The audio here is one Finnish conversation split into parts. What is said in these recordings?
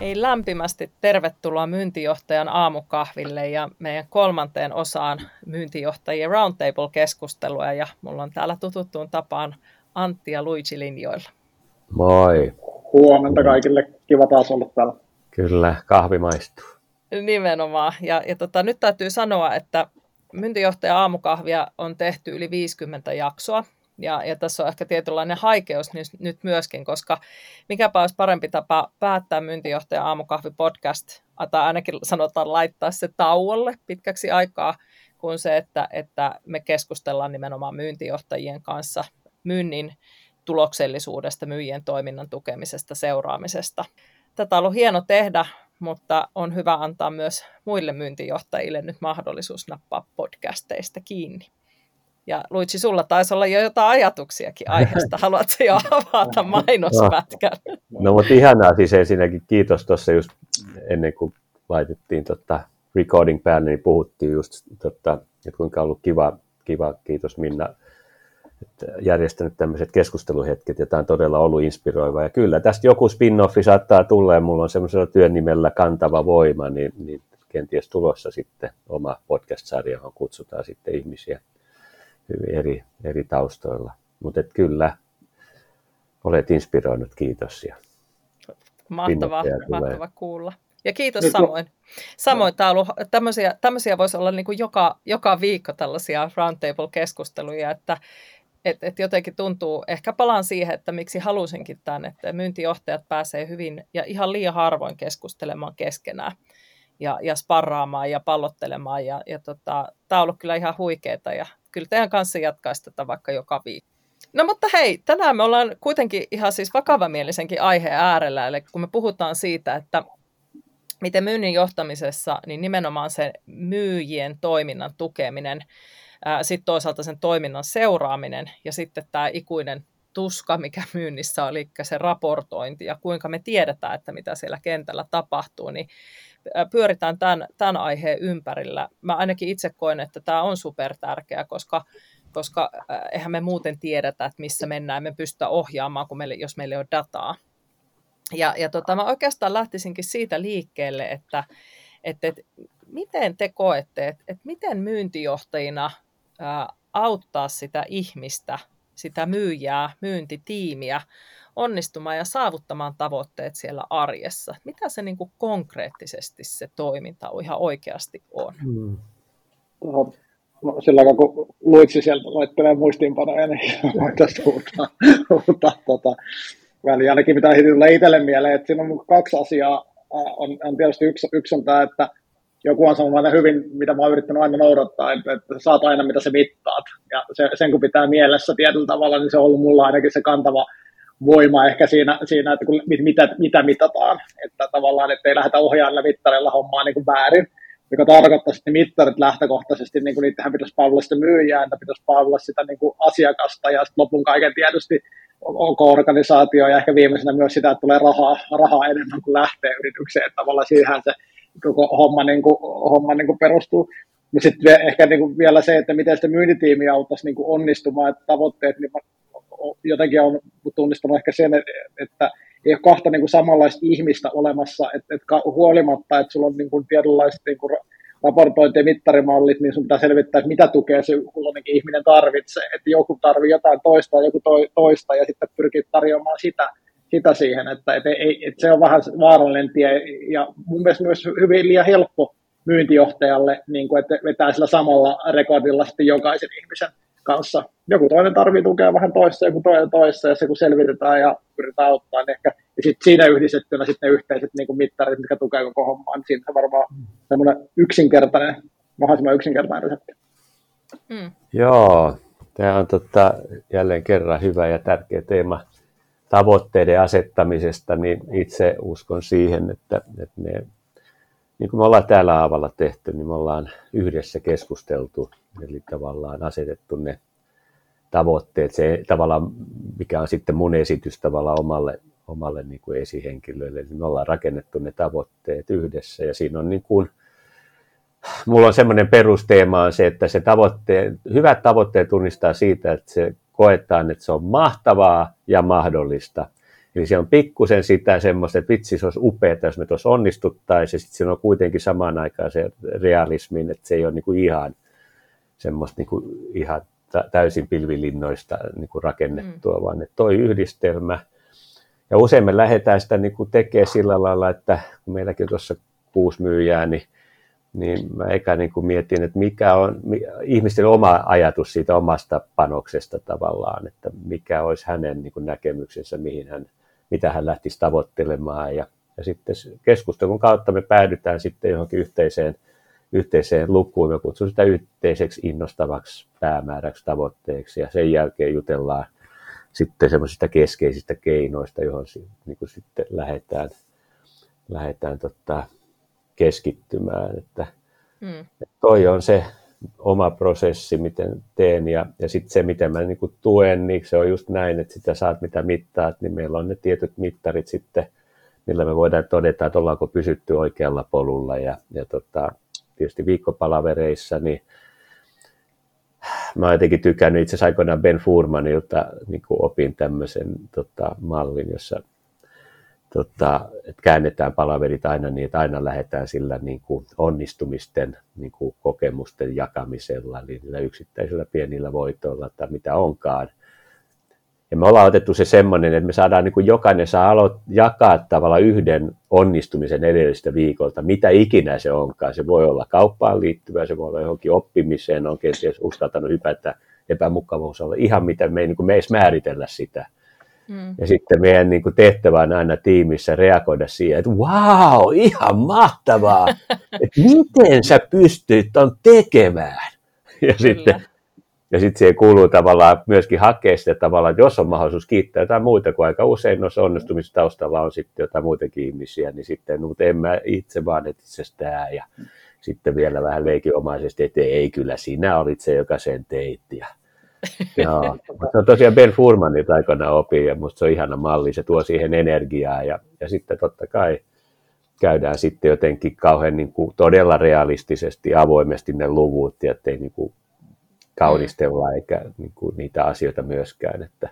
Ei lämpimästi tervetuloa myyntijohtajan aamukahville ja meidän kolmanteen osaan myyntijohtajien roundtable-keskustelua. Ja mulla on täällä tututtuun tapaan Antti ja Luigi linjoilla. Moi. Huomenta kaikille. Kiva taas olla täällä. Kyllä, kahvi maistuu. Nimenomaan. Ja, ja tota, nyt täytyy sanoa, että myyntijohtaja aamukahvia on tehty yli 50 jaksoa. Ja, ja tässä on ehkä tietynlainen haikeus nyt, nyt myöskin, koska mikäpä olisi parempi tapa päättää myyntijohtaja aamukahvi podcast, tai ainakin sanotaan laittaa se tauolle pitkäksi aikaa, kuin se, että, että me keskustellaan nimenomaan myyntijohtajien kanssa myynnin tuloksellisuudesta, myyjien toiminnan tukemisesta, seuraamisesta. Tätä on ollut hieno tehdä, mutta on hyvä antaa myös muille myyntijohtajille nyt mahdollisuus nappaa podcasteista kiinni. Ja Luitsi, sulla taisi olla jo jotain ajatuksiakin aiheesta. Haluatko jo avata mainospätkän? No, no mutta ihanaa siis ensinnäkin kiitos tuossa just ennen kuin laitettiin tota recording päälle, niin puhuttiin just, tota, että kuinka on ollut kiva, kiva, kiitos Minna, että järjestänyt tämmöiset keskusteluhetket, ja tämä on todella ollut inspiroiva. Ja kyllä, tästä joku spin-offi saattaa tulla, ja mulla on semmoisella työnimellä kantava voima, niin, niin kenties tulossa sitten oma podcast-sarja, johon kutsutaan sitten ihmisiä hyvin eri, eri taustoilla. Mutta kyllä, olet inspiroinut, kiitos. Ja mahtavaa, mahtavaa kuulla. Ja kiitos Nyt, samoin. Samoin tämä on ollut, tämmöisiä, tämmöisiä voisi olla niin kuin joka, joka viikko tällaisia roundtable-keskusteluja, että et, et jotenkin tuntuu, ehkä palaan siihen, että miksi halusinkin tämän, että myyntijohtajat pääsee hyvin ja ihan liian harvoin keskustelemaan keskenään ja, ja sparraamaan ja pallottelemaan. Ja, ja tota, tämä on ollut kyllä ihan huikeeta ja kyllä teidän kanssa jatkaisi tätä vaikka joka viikko. No mutta hei, tänään me ollaan kuitenkin ihan siis vakavamielisenkin aiheen äärellä, eli kun me puhutaan siitä, että miten myynnin johtamisessa, niin nimenomaan se myyjien toiminnan tukeminen, sitten toisaalta sen toiminnan seuraaminen ja sitten tämä ikuinen tuska, mikä myynnissä oli, eli se raportointi ja kuinka me tiedetään, että mitä siellä kentällä tapahtuu, niin pyöritään tämän, tämän aiheen ympärillä. Mä ainakin itse koen, että tämä on super tärkeä, koska, koska eihän me muuten tiedetä, että missä mennään, me pystytään ohjaamaan, kun meille, jos meillä ei ole dataa. Ja, ja tota, mä oikeastaan lähtisinkin siitä liikkeelle, että, että, että miten te koette, että, että miten myyntijohtajina ää, auttaa sitä ihmistä, sitä myyjää, myyntitiimiä onnistumaan ja saavuttamaan tavoitteet siellä arjessa. Mitä se niin kuin konkreettisesti se toiminta ihan oikeasti on? Hmm. No, sillä kun Luitsi sieltä laittelee muistiinpanoja, niin voitaisiin huutaa, huutaa tota, väliin. Ainakin mitä heti tulee itselle mieleen, että siinä on kaksi asiaa. On, on tietysti yksi, yksi on tämä, että joku on sanonut aina hyvin, mitä mä oon yrittänyt aina noudattaa, että, että saat aina mitä sä mittaat. Ja se, sen kun pitää mielessä tietyllä tavalla, niin se on ollut mulla ainakin se kantava voima ehkä siinä, siinä että kun, mit, mitä, mitä mitataan. Että tavallaan, että ei lähdetä ohjailla mittarilla hommaa niin kuin väärin. Joka tarkoittaa, että mittarit lähtökohtaisesti, niin kuin niitähän pitäisi palvella sitä myyjää, että pitäisi palvella sitä niin kuin asiakasta ja sitten lopun kaiken tietysti onko organisaatio ja ehkä viimeisenä myös sitä, että tulee rahaa, rahaa enemmän kuin lähtee yritykseen. Että tavallaan siihen se koko homma, niin kuin, homma niin kuin perustuu. Ja sitten ehkä niin kuin vielä se, että miten sitä myyntitiimi auttaisi niin kuin onnistumaan, että tavoitteet, niin jotenkin on tunnistanut ehkä sen, että ei ole kahta niin kuin samanlaista ihmistä olemassa, että, että huolimatta, että sulla on niin kuin tietynlaiset niin kuin raportointi- ja mittarimallit, niin sun pitää selvittää, että mitä tukea se kulloinenkin ihminen tarvitsee. Että joku tarvitsee jotain toista ja joku toista ja sitten pyrkii tarjoamaan sitä, sitä siihen. Että, että, ei, että se on vähän vaarallinen tie ja mun mielestä myös hyvin liian helppo myyntijohtajalle, niin kuin, että vetää sillä samalla rekordilla sitten jokaisen ihmisen kanssa. Joku toinen tarvii tukea vähän toissa, joku toinen toissa, ja se kun selvitetään ja pyritään auttaa, niin ehkä, ja sitten siinä yhdistettynä sitten ne yhteiset niin kuin mittarit, mitkä tukee koko hommaa, niin siinä on varmaan semmoinen yksinkertainen, mahdollisimman yksinkertainen resepti. Mm. Joo, tämä on tota, jälleen kerran hyvä ja tärkeä teema tavoitteiden asettamisesta, niin itse uskon siihen, että, että ne niin kuin me ollaan täällä Aavalla tehty, niin me ollaan yhdessä keskusteltu, eli tavallaan asetettu ne tavoitteet, se tavallaan, mikä on sitten mun esitys tavallaan omalle, omalle niin kuin esihenkilölle, niin me ollaan rakennettu ne tavoitteet yhdessä, ja siinä on niin kuin, mulla on semmoinen perusteema on se, että se tavoitteet, hyvät tavoitteet tunnistaa siitä, että se koetaan, että se on mahtavaa ja mahdollista. Eli se on pikkusen sitä semmoista, että vitsi se olisi upeaa, jos me tuossa onnistuttaisiin, ja sitten siinä on kuitenkin samaan aikaan se realismin, että se ei ole niin kuin ihan semmoista niin kuin ihan täysin pilvilinnoista niin kuin rakennettua, mm. vaan että toi yhdistelmä. Ja usein me lähdetään sitä niin kuin tekemään sillä lailla, että kun meilläkin tuossa kuusi myyjää, niin niin mä eka niin kuin mietin, että mikä on ihmisten oma ajatus siitä omasta panoksesta tavallaan, että mikä olisi hänen niin kuin näkemyksensä, mihin hän, mitä hän lähtisi tavoittelemaan. Ja, ja sitten keskustelun kautta me päädytään sitten johonkin yhteiseen, yhteiseen lukuun, me kutsun sitä yhteiseksi innostavaksi päämääräksi tavoitteeksi, ja sen jälkeen jutellaan sitten semmoisista keskeisistä keinoista, johon niin kuin sitten lähdetään, lähdetään tota, keskittymään. Että, mm. toi on se oma prosessi, miten teen ja, ja sitten se, miten mä niin tuen, niin se on just näin, että sitä saat mitä mittaat, niin meillä on ne tietyt mittarit sitten, millä me voidaan todeta, että ollaanko pysytty oikealla polulla ja, ja tota, tietysti viikkopalavereissa, niin mä oon jotenkin tykännyt. Itse asiassa aikoinaan Ben Furmanilta, niin opin tämmöisen tota, mallin, jossa tota, että käännetään palaverit aina niin, että aina lähdetään sillä niin kuin onnistumisten niin kuin kokemusten jakamisella, eli niillä yksittäisillä pienillä voitoilla tai mitä onkaan. Ja me ollaan otettu se semmoinen, että me saadaan, niin kuin jokainen saa alo- jakaa tavalla yhden onnistumisen edellisestä viikolta, mitä ikinä se onkaan. Se voi olla kauppaan liittyvä, se voi olla johonkin oppimiseen, on kenties uskaltanut hypätä epämukavuus olla ihan mitä me ei, niin kuin me ei edes määritellä sitä Mm. Ja sitten meidän niin kuin tehtävä on aina tiimissä reagoida siihen, että wow, ihan mahtavaa, että miten sä pystyt ton tekemään. Ja sitten, ja sitten siihen kuuluu tavallaan myöskin hakea sitä tavallaan, että jos on mahdollisuus kiittää jotain muuta kuin aika usein noissa onnistumistaustalla on sitten jotain muitakin ihmisiä, niin sitten, no, mutta en mä itse vaan itsestään ja sitten vielä vähän leikinomaisesti, että ei kyllä sinä olit se, joka sen teit ja Joo, se on tosiaan Ben Furmanilta aikana opi ja musta se on ihana malli, se tuo siihen energiaa ja, ja sitten totta kai käydään sitten jotenkin kauhean niin kuin todella realistisesti, avoimesti ne luvut ja ettei niin kuin kaunistella eikä niin kuin niitä asioita myöskään, että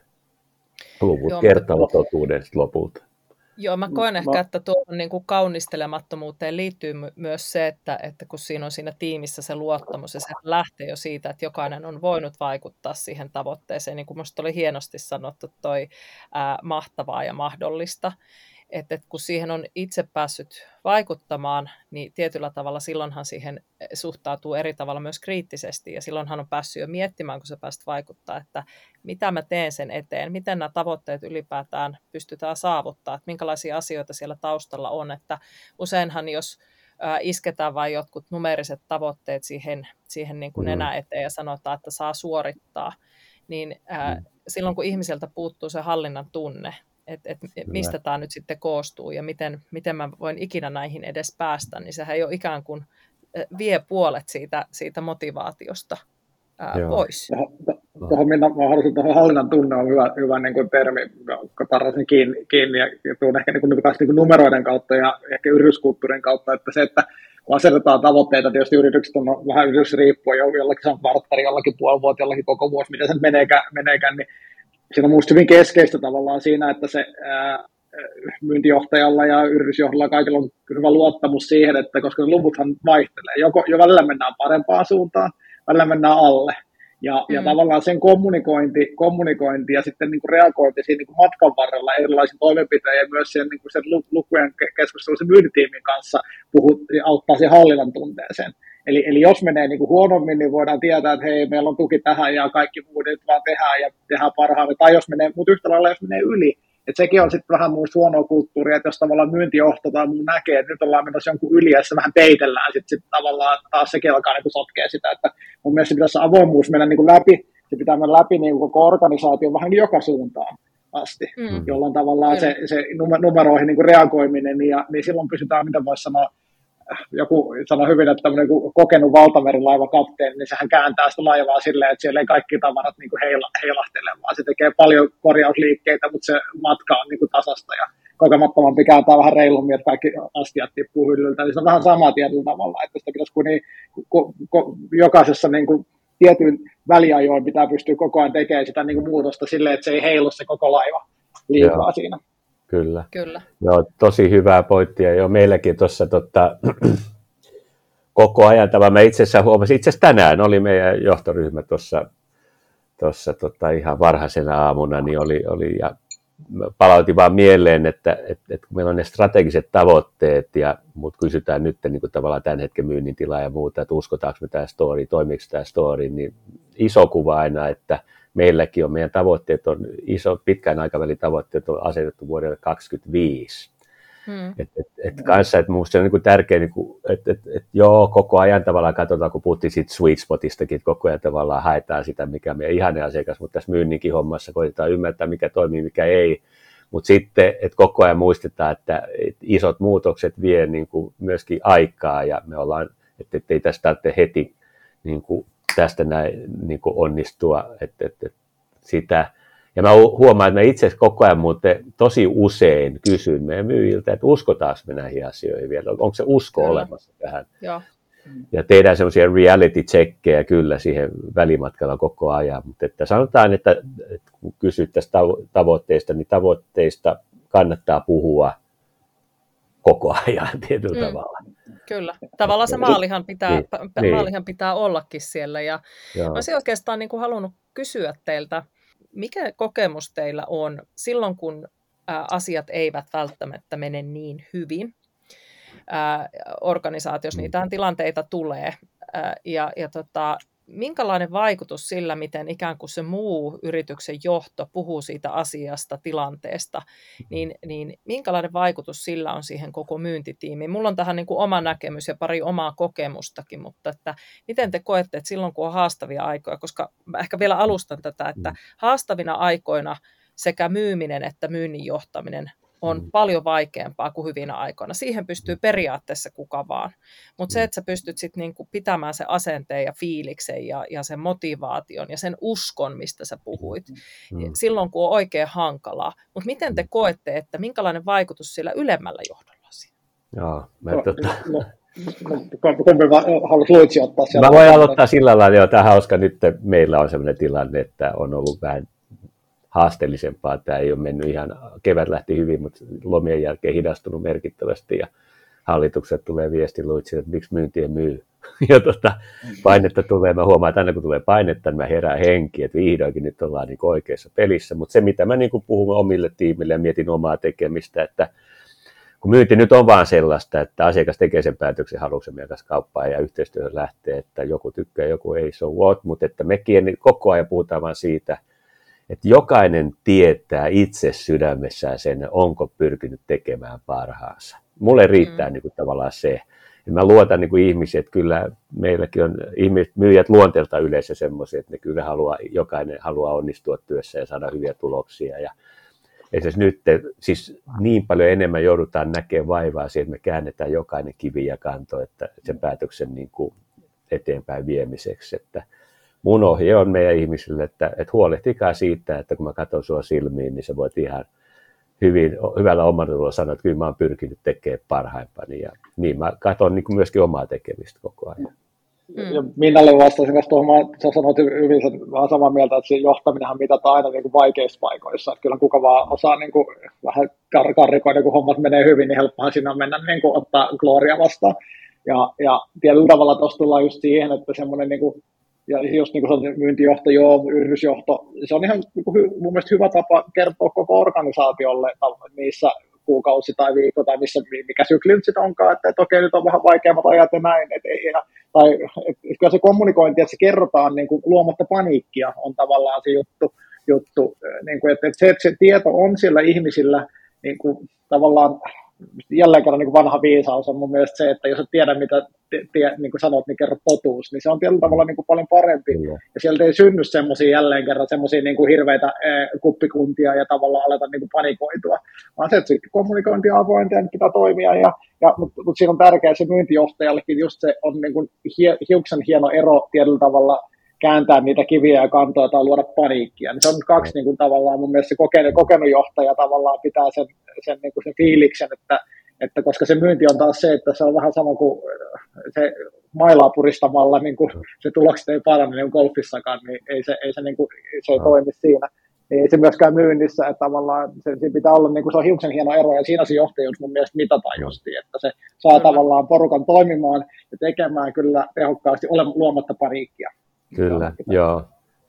luvut Joo, kertovat totuuden lopulta. Joo, mä koen ehkä, että tuohon niin kuin kaunistelemattomuuteen liittyy my- myös se, että, että kun siinä on siinä tiimissä se luottamus ja se lähtee jo siitä, että jokainen on voinut vaikuttaa siihen tavoitteeseen, niin kuin minusta oli hienosti sanottu toi ää, mahtavaa ja mahdollista, että, että kun siihen on itse päässyt vaikuttamaan, niin tietyllä tavalla silloinhan siihen suhtautuu eri tavalla myös kriittisesti, ja silloinhan on päässyt jo miettimään, kun se pääst vaikuttaa, että mitä mä teen sen eteen, miten nämä tavoitteet ylipäätään pystytään saavuttaa, että minkälaisia asioita siellä taustalla on, että useinhan jos isketään vain jotkut numeriset tavoitteet siihen, siihen niin kuin mm. enää eteen ja sanotaan, että saa suorittaa, niin ää, mm. silloin kun ihmiseltä puuttuu se hallinnan tunne, että et mistä tämä nyt sitten koostuu ja miten, miten mä voin ikinä näihin edes päästä, niin sehän jo ikään kuin vie puolet siitä, siitä motivaatiosta ää, pois. Tuohon minä, mä haluaisin tuohon hallinnan tunne on hyvä, hyvä niin kuin termi, joka tarvitsen kiinni, kiinni ja, ja tuon ehkä niin kuin, niin kuin numeroiden kautta ja ehkä yrityskulttuurin kautta, että se, että kun asetetaan tavoitteita, tietysti yritykset on vähän yritysriippuen, jollakin se on kvarttari, jollakin puoli vuotta, jollakin koko vuosi, miten se meneekään, meneekään niin siinä on minusta hyvin keskeistä tavallaan siinä, että se ää, myyntijohtajalla ja yritysjohtajalla kaikilla on hyvä luottamus siihen, että koska ne luvuthan vaihtelee, joko, jo välillä mennään parempaan suuntaan, välillä mennään alle. Ja, mm. ja tavallaan sen kommunikointi, kommunikointi ja sitten niin kuin reagointi siinä niin kuin matkan varrella erilaisiin toimenpiteisiin ja myös sen, niin kuin sen lukujen keskustelussa myyntitiimin kanssa puhut, auttaa siihen hallinnan tunteeseen. Eli, eli jos menee niin kuin huonommin, niin voidaan tietää, että hei, meillä on tuki tähän ja kaikki muut nyt vaan tehdään ja tehdään parhaamme. Tai jos menee, mutta yhtä lailla jos menee yli, että sekin on sitten vähän muista huonoa kulttuuria, että jos tavallaan myyntijohto tai muu näkee, että nyt ollaan menossa jonkun yli ja se vähän peitellään, sitten sit tavallaan taas sekin alkaa niin sotkea sitä, että mun mielestä pitäisi avoimuus mennä niin kuin läpi, se pitää mennä läpi niin koko organisaation vähän niin joka suuntaan asti, mm. jolloin tavallaan se, se numeroihin niin kuin reagoiminen, ja, niin silloin pysytään, mitä voisi sanoa, joku sanoi hyvin, että tämmöinen kokenut valtamerilaiva kapteeni, niin sehän kääntää sitä laivaa silleen, että siellä ei kaikki tavarat niin kuin heila, heilahtele, vaan se tekee paljon korjausliikkeitä, mutta se matka on niin kuin tasasta ja kokemattomampi kääntää vähän reilummin, että kaikki astiat tippuu hyllyltä. Niin se on vähän sama tietyllä tavalla, että sitä pitäisi kun niin, ko, ko, jokaisessa niin kuin tietyn väliajoin pitää pystyä koko ajan tekemään sitä niin kuin muutosta silleen, että se ei heilu se koko laiva liikaa Joo. siinä. Kyllä. Kyllä. Joo, tosi hyvää pointtia. Jo meilläkin tuossa tota, koko ajan tämä mä itse asiassa huomasin, itse asiassa tänään oli meidän johtoryhmä tuossa tuossa tota, ihan varhaisena aamuna, niin oli, oli ja palautin vaan mieleen, että, että, että kun meillä on ne strategiset tavoitteet ja mut kysytään nyt niin kuin tavallaan tämän hetken myynnin tilaa ja muuta, että uskotaanko me tämä story, toimiiko tämä story, niin iso kuva aina, että meilläkin on, meidän tavoitteet on, iso pitkän aikavälin tavoitteet on asetettu vuodelle 2025. Hmm. Et, et, et kanssa, että minusta se on niin tärkeä, niin että et, et, joo, koko ajan tavallaan katsotaan, kun puhuttiin siitä sweet spotistakin, että koko ajan tavallaan haetaan sitä, mikä on meidän ihane asiakas, mutta tässä myynninkin hommassa koitetaan ymmärtää, mikä toimii, mikä ei. Mutta sitten, että koko ajan muistetaan, että, että isot muutokset vie niin kuin myöskin aikaa ja me ollaan, että ei tästä tarvitse heti niin kuin tästä näin niin kuin onnistua, että, että, että sitä, ja mä huomaan, että mä itse koko ajan muuten tosi usein kysyn meidän myyjiltä, että uskotaanko me näihin asioihin vielä, onko se usko kyllä. olemassa tähän. Joo. Ja tehdään semmoisia reality checkkejä kyllä siihen välimatkalla koko ajan, mutta että sanotaan, että, että kun kysyttäisiin tavoitteista, niin tavoitteista kannattaa puhua koko ajan tietyllä mm. tavalla. Kyllä. Tavallaan se maalihan pitää, niin, niin. maalihan pitää ollakin siellä. Ja Joo. olisin oikeastaan niin kuin halunnut kysyä teiltä, mikä kokemus teillä on silloin, kun asiat eivät välttämättä mene niin hyvin organisaatiossa, mm. niitä tilanteita tulee. Ja, ja tota, minkälainen vaikutus sillä, miten ikään kuin se muu yrityksen johto puhuu siitä asiasta, tilanteesta, mm-hmm. niin, niin minkälainen vaikutus sillä on siihen koko myyntitiimiin? Mulla on tähän niin kuin oma näkemys ja pari omaa kokemustakin, mutta että miten te koette, että silloin kun on haastavia aikoja, koska mä ehkä vielä alustan tätä, että mm. haastavina aikoina sekä myyminen että myynnin johtaminen on mm. paljon vaikeampaa kuin hyvinä aikoina. Siihen pystyy periaatteessa kuka vaan. Mutta se, mm. että sä pystyt sitten niinku pitämään sen asenteen ja fiiliksen ja, ja sen motivaation ja sen uskon, mistä sä puhuit, mm. mm. silloin kun on oikein hankalaa. Mutta miten te mm. koette, että minkälainen vaikutus sillä ylemmällä johdolla on? Joo, mä, no, tota... no, kumpi haluat Luitsi ottaa siellä? Mä voin aloittaa sillä lailla, että tämä hauska nyt meillä on sellainen tilanne, että on ollut vähän haasteellisempaa. Tämä ei ole mennyt ihan, kevät lähti hyvin, mutta lomien jälkeen hidastunut merkittävästi ja hallitukset tulee viesti luitsi, että miksi myynti ei myy. Ja tota, painetta tulee, mä huomaan, että aina kun tulee painetta, niin mä herään henki, että vihdoinkin nyt ollaan niin oikeassa pelissä. Mutta se, mitä mä niin puhun omille tiimille ja mietin omaa tekemistä, että kun myynti nyt on vaan sellaista, että asiakas tekee sen päätöksen, haluaa meidän kanssa kauppaa ja yhteistyöhön lähtee, että joku tykkää, joku ei, so what, mutta että mekin niin koko ajan puhutaan vaan siitä, että jokainen tietää itse sydämessään sen, onko pyrkinyt tekemään parhaansa. Mulle riittää mm. niin kuin, tavallaan se. Ja mä luotan niin kuin ihmisiä, että kyllä meilläkin on ihmiset, myyjät luonteelta yleensä semmoisia, että ne kyllä haluaa, jokainen haluaa onnistua työssä ja saada hyviä tuloksia. Ja esimerkiksi nyt siis niin paljon enemmän joudutaan näkemään vaivaa siihen, että me käännetään jokainen kivi ja kanto, että sen päätöksen niin kuin eteenpäin viemiseksi. Että, mun ohje on meidän ihmisille, että, että huolehtikaa siitä, että kun mä katson sua silmiin, niin sä voit ihan hyvin, hyvällä omalla sanoa, että kyllä mä oon pyrkinyt tekemään parhaimpani. Ja niin mä katson niin kuin myöskin omaa tekemistä koko ajan. Mm. Ja Minnalle vastasin kanssa tuohon, sä sanoit hyvin vähän samaa mieltä, että se johtaminenhan mitataan aina niin kuin vaikeissa paikoissa. Että kyllä kuka vaan osaa niin kuin, vähän kar- karrikoida, kun hommat menee hyvin, niin helppohan siinä on mennä niin kuin, ottaa gloria vastaan. Ja, ja tietyllä tavalla tuossa tullaan just siihen, että semmoinen niin kuin, ja jos niin kuin joo, yritysjohto, se on ihan niin kuin, mun mielestä hyvä tapa kertoa koko organisaatiolle niissä kuukausi tai viikko tai missä, mikä sykli nyt sitten onkaan, että, että okei, nyt on vähän vaikeammat ajat ja näin, että, ja, tai että, kyllä se kommunikointi, että se kerrotaan niin kuin, luomatta paniikkia on tavallaan se juttu, juttu niin kuin, että, että se, että se tieto on siellä ihmisillä niin kuin, tavallaan jälleen kerran niin vanha viisaus on mun mielestä se, että jos et tiedä mitä tie, niin kuin sanot, niin kerro totuus, niin se on tietyllä tavalla niin kuin paljon parempi. Mm. Ja sieltä ei synny semmoisia jälleen kerran semmoisia niin kuin hirveitä eh, kuppikuntia ja tavallaan aleta niin kuin panikoitua, vaan se, että kommunikointi on avointa ja pitää toimia. Ja, ja, mutta, mutta siinä on tärkeää se myyntijohtajallekin just se on niin kuin hie, hiuksen hieno ero tietyllä tavalla kääntää niitä kiviä ja kantoja tai luoda paniikkia. Niin se on kaksi niin kuin, tavallaan mun mielestä se kokenut, kokenut johtaja tavallaan pitää sen, sen, niin kuin sen fiiliksen, että, että koska se myynti on taas se, että se on vähän sama kuin se mailaa puristamalla, niin kuin se tulokset ei parane niin golfissakaan, niin ei se, ei se, niin kuin, se ei toimi siinä. Niin ei se myöskään myynnissä, että tavallaan se, se pitää olla, niin kuin se on hiuksen hieno ero, ja siinä se johtajuus mun mielestä mitataan justi, että se saa kyllä. tavallaan porukan toimimaan ja tekemään kyllä tehokkaasti ole luomatta paniikkia. Kyllä, joo.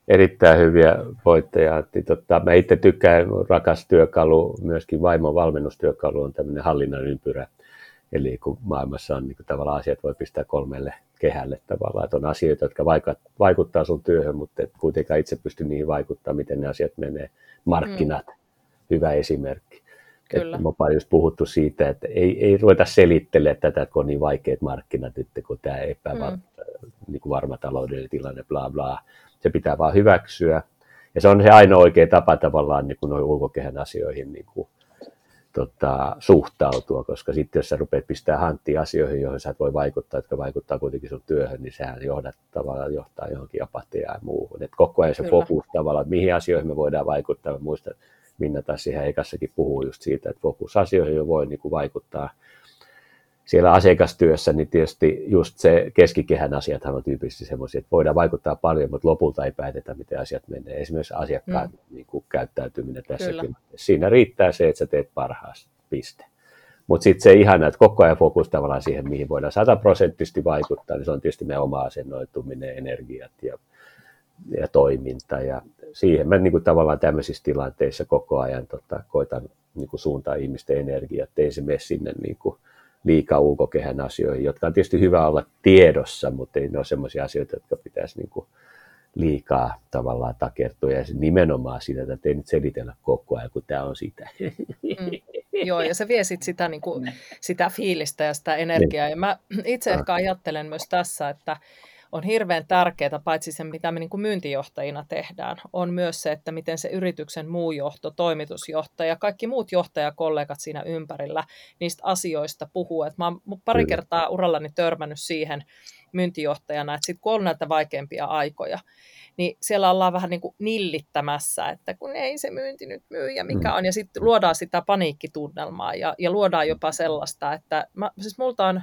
Erittäin hyviä voitteja. Tota, mä itse tykkään, rakas työkalu, myöskin vaimon valmennustyökalu on tämmöinen hallinnan ympyrä. Eli kun maailmassa on niin kuin, tavallaan asiat voi pistää kolmelle kehälle tavallaan, että on asioita, jotka vaikuttaa sun työhön, mutta et kuitenkaan itse pysty niihin vaikuttaa, miten ne asiat menee. Markkinat, mm. hyvä esimerkki. Kyllä. Että me ollaan just puhuttu siitä, että ei, ei ruveta selittelemään tätä, kun on niin vaikeat markkinat nyt, kun tämä epävarma mm. niin kuin varma taloudellinen tilanne, bla bla. Se pitää vaan hyväksyä. Ja se on se ainoa oikea tapa tavallaan niin kuin noin ulkokehän asioihin niin kuin, tota, suhtautua, koska sitten jos sä rupeat pistää hanttiin asioihin, joihin sä et voi vaikuttaa, jotka vaikuttaa kuitenkin sun työhön, niin sehän johdat, tavallaan johtaa johonkin apatiaan ja muuhun. Et koko ajan se Kyllä. fokus tavallaan, että mihin asioihin me voidaan vaikuttaa. Mä muistan, Minna taas siihen ekassakin puhuu just siitä, että fokusasioihin jo voi niin kuin vaikuttaa siellä asiakastyössä, niin tietysti just se keskikehän asiathan on tyypillisesti semmoisia, että voidaan vaikuttaa paljon, mutta lopulta ei päätetä, miten asiat menee. Esimerkiksi asiakkaan mm. niin kuin, käyttäytyminen tässäkin. Siinä riittää se, että sä teet parhaas, piste. Mutta sitten se ihana, että koko ajan fokus tavallaan siihen, mihin voidaan sataprosenttisesti vaikuttaa, niin se on tietysti meidän oma asennoituminen, energiat ja, ja toiminta. Ja siihen mä niin kuin tavallaan tämmöisissä tilanteissa koko ajan tota, koitan niin kuin suuntaa ihmisten energiaa, ettei se mene sinne niin kuin liikaa ulkokehän asioihin, jotka on tietysti hyvä olla tiedossa, mutta ei ne ole sellaisia asioita, jotka pitäisi niin kuin liikaa tavallaan takertua ja nimenomaan sitä, että ei nyt selitellä koko ajan, kun tämä on sitä. Mm. Joo, ja se vie sit sitä, niin kuin, sitä fiilistä ja sitä energiaa. Ja mä itse ehkä ajattelen myös tässä, että on hirveän tärkeää, paitsi se, mitä me niin kuin myyntijohtajina tehdään, on myös se, että miten se yrityksen muu johto, toimitusjohtaja, kaikki muut johtajakollegat siinä ympärillä niistä asioista puhuu. Et mä oon pari kertaa urallani törmännyt siihen myyntijohtajana, että sitten kun on näitä vaikeampia aikoja, niin siellä ollaan vähän niin kuin nillittämässä, että kun ei se myynti nyt myy ja mikä mm. on, ja sitten luodaan sitä paniikkitunnelmaa ja, ja luodaan jopa sellaista, että mä, siis multa on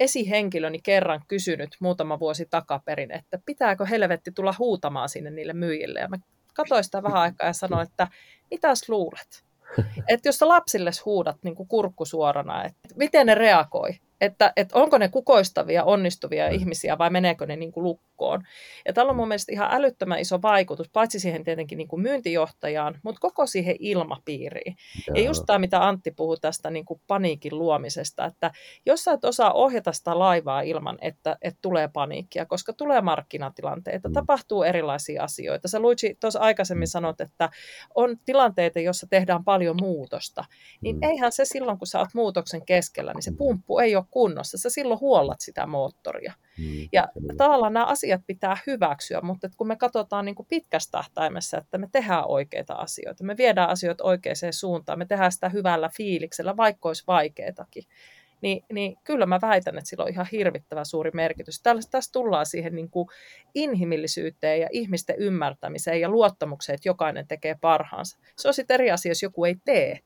esihenkilöni kerran kysynyt muutama vuosi takaperin, että pitääkö helvetti tulla huutamaan sinne niille myyjille. Ja mä katsoin sitä vähän aikaa ja sanoin, että mitäs luulet? Että jos sä lapsille huudat niin kuin kurkku suorana, että miten ne reagoi? Että, että onko ne kukoistavia, onnistuvia mm. ihmisiä vai meneekö ne niin kuin lukkoon. Ja tällä on mun mielestä ihan älyttömän iso vaikutus, paitsi siihen tietenkin niin kuin myyntijohtajaan, mutta koko siihen ilmapiiriin. Joo. Ja just tämä, mitä Antti puhui tästä niin kuin paniikin luomisesta, että jos sä et osaa ohjata sitä laivaa ilman, että, että tulee paniikkia, koska tulee markkinatilanteita, mm. tapahtuu erilaisia asioita. Sä Luigi tuossa aikaisemmin sanot, että on tilanteita, joissa tehdään paljon muutosta, niin mm. eihän se silloin, kun sä oot muutoksen keskellä, niin se mm. pumppu ei ole kunnossa. Sä silloin huollat sitä moottoria. Mm, ja kyllä. tavallaan nämä asiat pitää hyväksyä, mutta kun me katsotaan niin kuin pitkästä tähtäimessä, että me tehdään oikeita asioita, me viedään asioita oikeaan suuntaan, me tehdään sitä hyvällä fiiliksellä, vaikka olisi vaikeatakin, niin, niin kyllä mä väitän, että sillä on ihan hirvittävä suuri merkitys. Tässä, tässä tullaan siihen niin kuin inhimillisyyteen ja ihmisten ymmärtämiseen ja luottamukseen, että jokainen tekee parhaansa. Se on sitten eri asia, jos joku ei tee,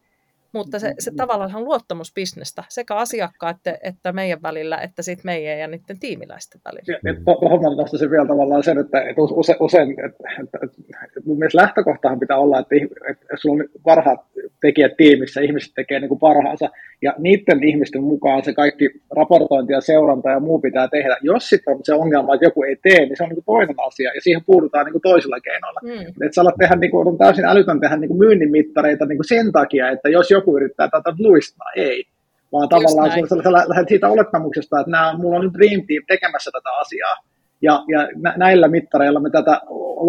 mutta se, se tavallaan on luottamusbisnestä sekä asiakkaat että, että meidän välillä, että sitten meidän ja niiden tiimiläisten välillä. Tuohon nostaisin vielä tavallaan sen, että, että usein, usein että, että, että mun mielestä lähtökohtahan pitää olla, että, että sulla on parhaat tekijät tiimissä, ihmiset tekee niin kuin parhaansa, ja niiden ihmisten mukaan se kaikki raportointi ja seuranta ja muu pitää tehdä. Jos sitten on se ongelma, että joku ei tee, niin se on niin kuin toinen asia, ja siihen puututaan niin kuin toisilla keinoilla. Mm. Että sä alat tehdä, niin kuin, on täysin älytön tehdä niin kuin myynnin mittareita niin kuin sen takia, että jos joku yrittää tätä luistaa, ei. Vaan tavallaan sä, sä lähdet siitä olettamuksesta, että nämä, mulla on nyt Dream Team tekemässä tätä asiaa, ja, ja näillä mittareilla me tätä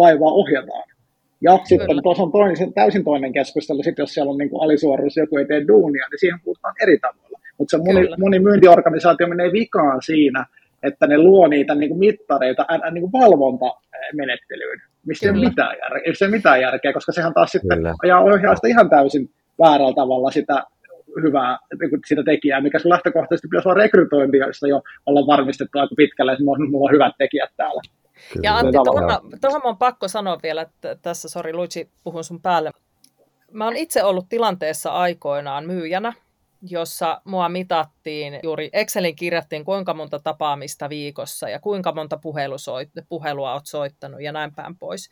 laivaa ohjataan. Ja sitten tuossa on toinen, täysin toinen keskustelu, sit jos siellä on niin alisuoruus, joku ei tee duunia, niin siihen puhutaan eri tavalla. Mutta se moni, moni myyntiorganisaatio menee vikaan siinä, että ne luo niitä niin kuin mittareita niin kuin valvontamenettelyyn, missä ei ole mitään, järkeä, ei ole mitään järkeä, koska sehän taas sitten Kyllä. ajaa ohjaa sitä ihan täysin väärällä tavalla sitä hyvää niin sitä tekijää, mikä sun lähtökohtaisesti pitäisi olla rekrytointia, jo olla varmistettu aika pitkälle, että mulla on hyvät tekijät täällä. Kyllä. Ja Antti, tuohon, tuohon on pakko sanoa vielä, että tässä, sori Luigi, puhun sun päälle. Mä oon itse ollut tilanteessa aikoinaan myyjänä, jossa mua mitattiin, juuri Excelin kirjattiin kuinka monta tapaamista viikossa ja kuinka monta puhelua olet soittanut ja näin päin pois.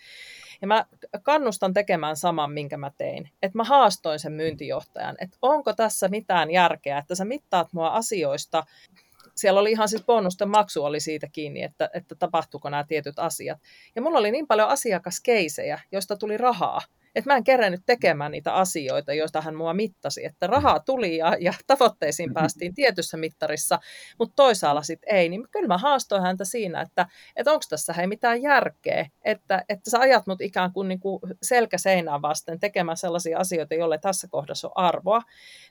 Ja mä kannustan tekemään saman, minkä mä tein. Että mä haastoin sen myyntijohtajan, että onko tässä mitään järkeä, että sä mittaat mua asioista, siellä oli ihan siis bonusten maksu oli siitä kiinni, että, että tapahtuuko nämä tietyt asiat. Ja mulla oli niin paljon asiakaskeisejä, joista tuli rahaa, että mä en kerännyt tekemään niitä asioita, joista hän mua mittasi, että rahaa tuli ja, ja tavoitteisiin päästiin tietyssä mittarissa, mutta toisaalla sitten ei, niin kyllä mä haastoin häntä siinä, että, että onko tässä hei mitään järkeä, että, että sä ajat mut ikään kuin, niin kuin selkä seinään vasten tekemään sellaisia asioita, joille tässä kohdassa on arvoa,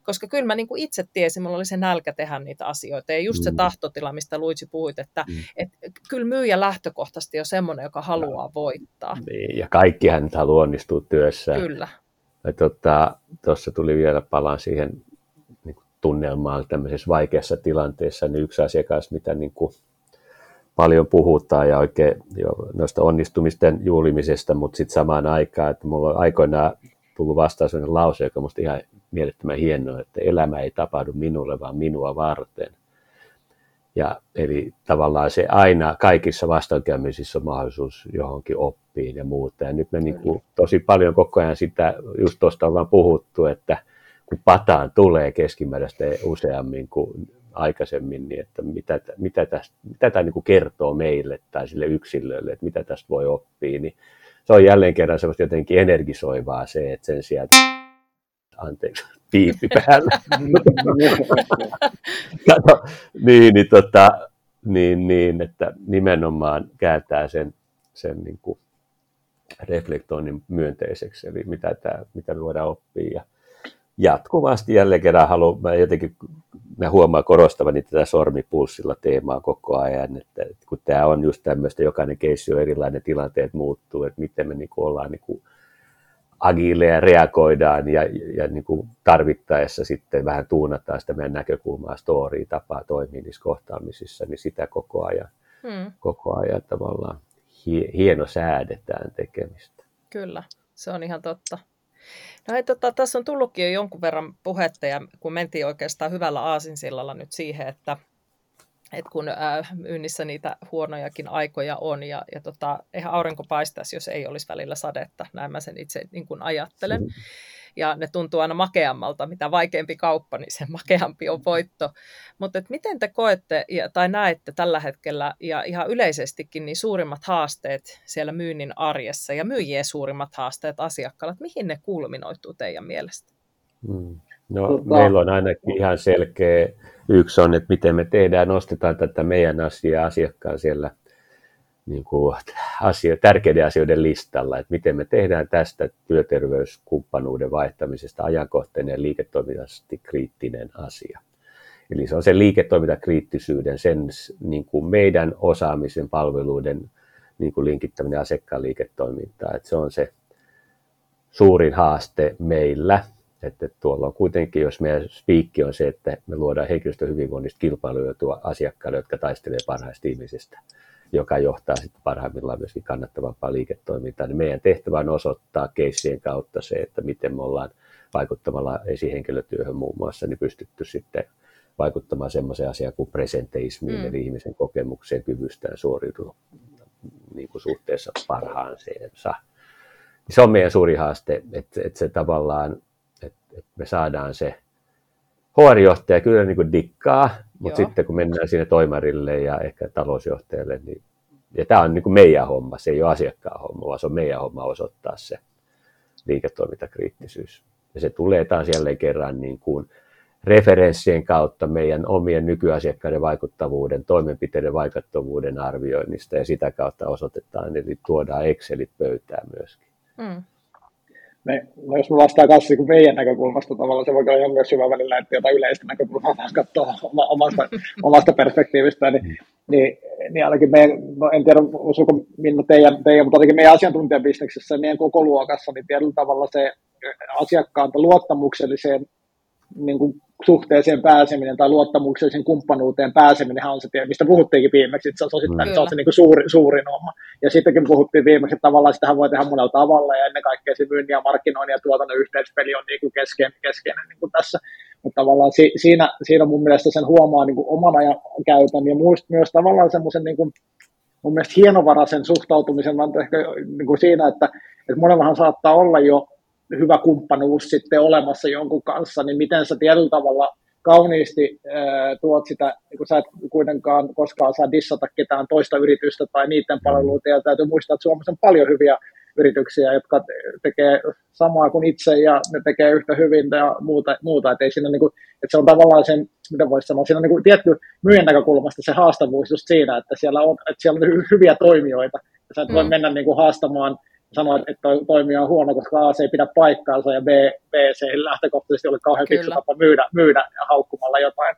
koska kyllä mä niin kuin itse tiesin, mulla oli se nälkä tehdä niitä asioita ja just se mm. tahtotila, mistä Luigi puhuit, että mm. et, kyllä myyjä lähtökohtaisesti on semmoinen, joka haluaa voittaa. Niin, ja kaikkihan haluaa onnistua työssä mielessä. Kyllä. Tuossa tota, tuli vielä palaan siihen niin kuin tunnelmaan tämmöisessä vaikeassa tilanteessa, niin yksi asiakas, mitä niin kuin paljon puhutaan ja oikein jo noista onnistumisten juhlimisesta, mutta sitten samaan aikaan, että mulla on aikoinaan tullut vastaan sellainen lause, joka on ihan mielettömän hienoa, että elämä ei tapahdu minulle, vaan minua varten. Ja, eli tavallaan se aina kaikissa vastoinkäymisissä on mahdollisuus johonkin oppiin ja muuta. Ja nyt me niin kuin, tosi paljon koko ajan sitä, just tuosta ollaan puhuttu, että kun pataan tulee keskimääräistä useammin kuin aikaisemmin, niin että mitä, mitä, tästä, mitä tämä niin kuin kertoo meille tai sille yksilölle, että mitä tästä voi oppia, niin se on jälleen kerran semmoista jotenkin energisoivaa se, että sen sijaan, että anteeksi, piippi päällä. Kato, niin, niin, tota, niin, niin, että nimenomaan kääntää sen, sen niin kuin reflektoinnin myönteiseksi, eli mitä, tämä, mitä me voidaan oppia. Ja jatkuvasti jälleen kerran haluan, mä jotenkin mä huomaan korostavani tätä sormipulssilla teemaa koko ajan, että, että kun tämä on just tämmöistä, jokainen keissi on erilainen, tilanteet muuttuu, että miten me niin kuin ollaan niin kuin agiileja reagoidaan ja, ja niin kuin tarvittaessa sitten vähän tuunataan sitä meidän näkökulmaa, storia, tapaa toimia niissä kohtaamisissa, niin sitä koko ajan, hmm. koko ajan tavallaan hieno säädetään tekemistä. Kyllä, se on ihan totta. No hei, tota, tässä on tullutkin jo jonkun verran puhetta ja kun mentiin oikeastaan hyvällä aasinsillalla nyt siihen, että että kun ää, myynnissä niitä huonojakin aikoja on ja, ja tota, eihän aurinko paistaisi, jos ei olisi välillä sadetta, näin mä sen itse niin kuin ajattelen. Ja ne tuntuu aina makeammalta, mitä vaikeampi kauppa, niin sen makeampi on voitto. Mutta miten te koette ja, tai näette tällä hetkellä ja ihan yleisestikin niin suurimmat haasteet siellä myynnin arjessa ja myyjien suurimmat haasteet asiakkailla, että mihin ne kulminoituu teidän mielestä? Mm. No, tota... meillä on ainakin ihan selkeä Yksi on, että miten me tehdään, nostetaan tätä meidän asiaa asiakkaan siellä niin kuin asio, tärkeiden asioiden listalla, että miten me tehdään tästä työterveyskumppanuuden vaihtamisesta ajankohtainen ja liiketoiminnallisesti kriittinen asia. Eli se on se liiketoimintakriittisyyden, sen niin kuin meidän osaamisen palveluiden niin kuin linkittäminen asiakkaan liiketoimintaan. Että se on se suurin haaste meillä että tuolla on kuitenkin, jos meidän spiikki on se, että me luodaan henkilöstön hyvinvoinnista kilpailuja asiakkaille, jotka taistelee parhaista ihmisistä, joka johtaa sitten parhaimmillaan myöskin kannattavampaa liiketoimintaa, niin meidän tehtävä on osoittaa keissien kautta se, että miten me ollaan vaikuttamalla esihenkilötyöhön muun muassa, niin pystytty sitten vaikuttamaan semmoiseen asiaan kuin presenteismiin, mm. eli ihmisen kokemukseen, kyvystään suoriutua niin kuin suhteessa parhaanseensa. Se on meidän suuri haaste, että, että se tavallaan että, että me saadaan se HR-johtaja kyllä niin kuin dikkaa, mutta Joo. sitten kun mennään sinne toimarille ja ehkä talousjohtajalle, niin ja tämä on niin kuin meidän homma, se ei ole asiakkaan homma, vaan se on meidän homma osoittaa se liiketoimintakriittisyys. Ja se tulee taas jälleen kerran niin kuin referenssien kautta meidän omien nykyasiakkaiden vaikuttavuuden, toimenpiteiden vaikuttavuuden arvioinnista ja sitä kautta osoitetaan, eli tuodaan Excelit pöytään myöskin. Mm. Me, no jos mä vastaan kanssa niin meidän näkökulmasta tavallaan, se voi olla myös hyvä välillä, että jotain yleistä näkökulmaa taas katsoa omasta, omasta perspektiivistä, niin, niin, niin ainakin meidän, no en tiedä osuuko Minna teidän, teidän mutta ainakin meidän asiantuntijabisneksessä, meidän koko luokassa, niin tietyllä tavalla se asiakkaan luottamukselliseen niin kuin suhteeseen pääseminen tai luottamuksellisen kumppanuuteen pääseminen on se, mistä puhuttiinkin viimeksi, että se on, osittain, se, on se niin kuin suuri, suurin homma. Ja sittenkin puhuttiin viimeksi, että tavallaan sitähän voi tehdä monella tavalla, ja ennen kaikkea se myynnin ja markkinoinnin ja tuotannon yhteispeli on niin kuin keskeinen, keskeinen niin kuin tässä. Mutta tavallaan si, siinä, siinä mun mielestä sen huomaa niin kuin oman ajan käytön, ja muist, myös tavallaan semmoisen niin kuin, mun mielestä hienovaraisen suhtautumisen, ehkä niin kuin siinä, että, että monellahan saattaa olla jo hyvä kumppanuus sitten olemassa jonkun kanssa, niin miten sä tietyllä tavalla kauniisti ää, tuot sitä, niin kun sä et kuitenkaan koskaan saa dissata ketään toista yritystä tai niiden palveluita, ja täytyy muistaa, että Suomessa on paljon hyviä yrityksiä, jotka tekee samaa kuin itse ja ne tekee yhtä hyvin ja muuta, muuta. että ei siinä niin kuin, että se on tavallaan sen, mitä voisi sanoa, siinä on niin kuin tietty myyjän näkökulmasta se haastavuus just siinä, että siellä on, että siellä on hyviä toimijoita, ja sä et voi mm. mennä niin kuin haastamaan sanoa, että toi toimija on huono, koska A, se ei pidä paikkaansa ja B, B se ei lähtökohtaisesti ole kauhean fiksu tapa myydä, myydä haukkumalla jotain.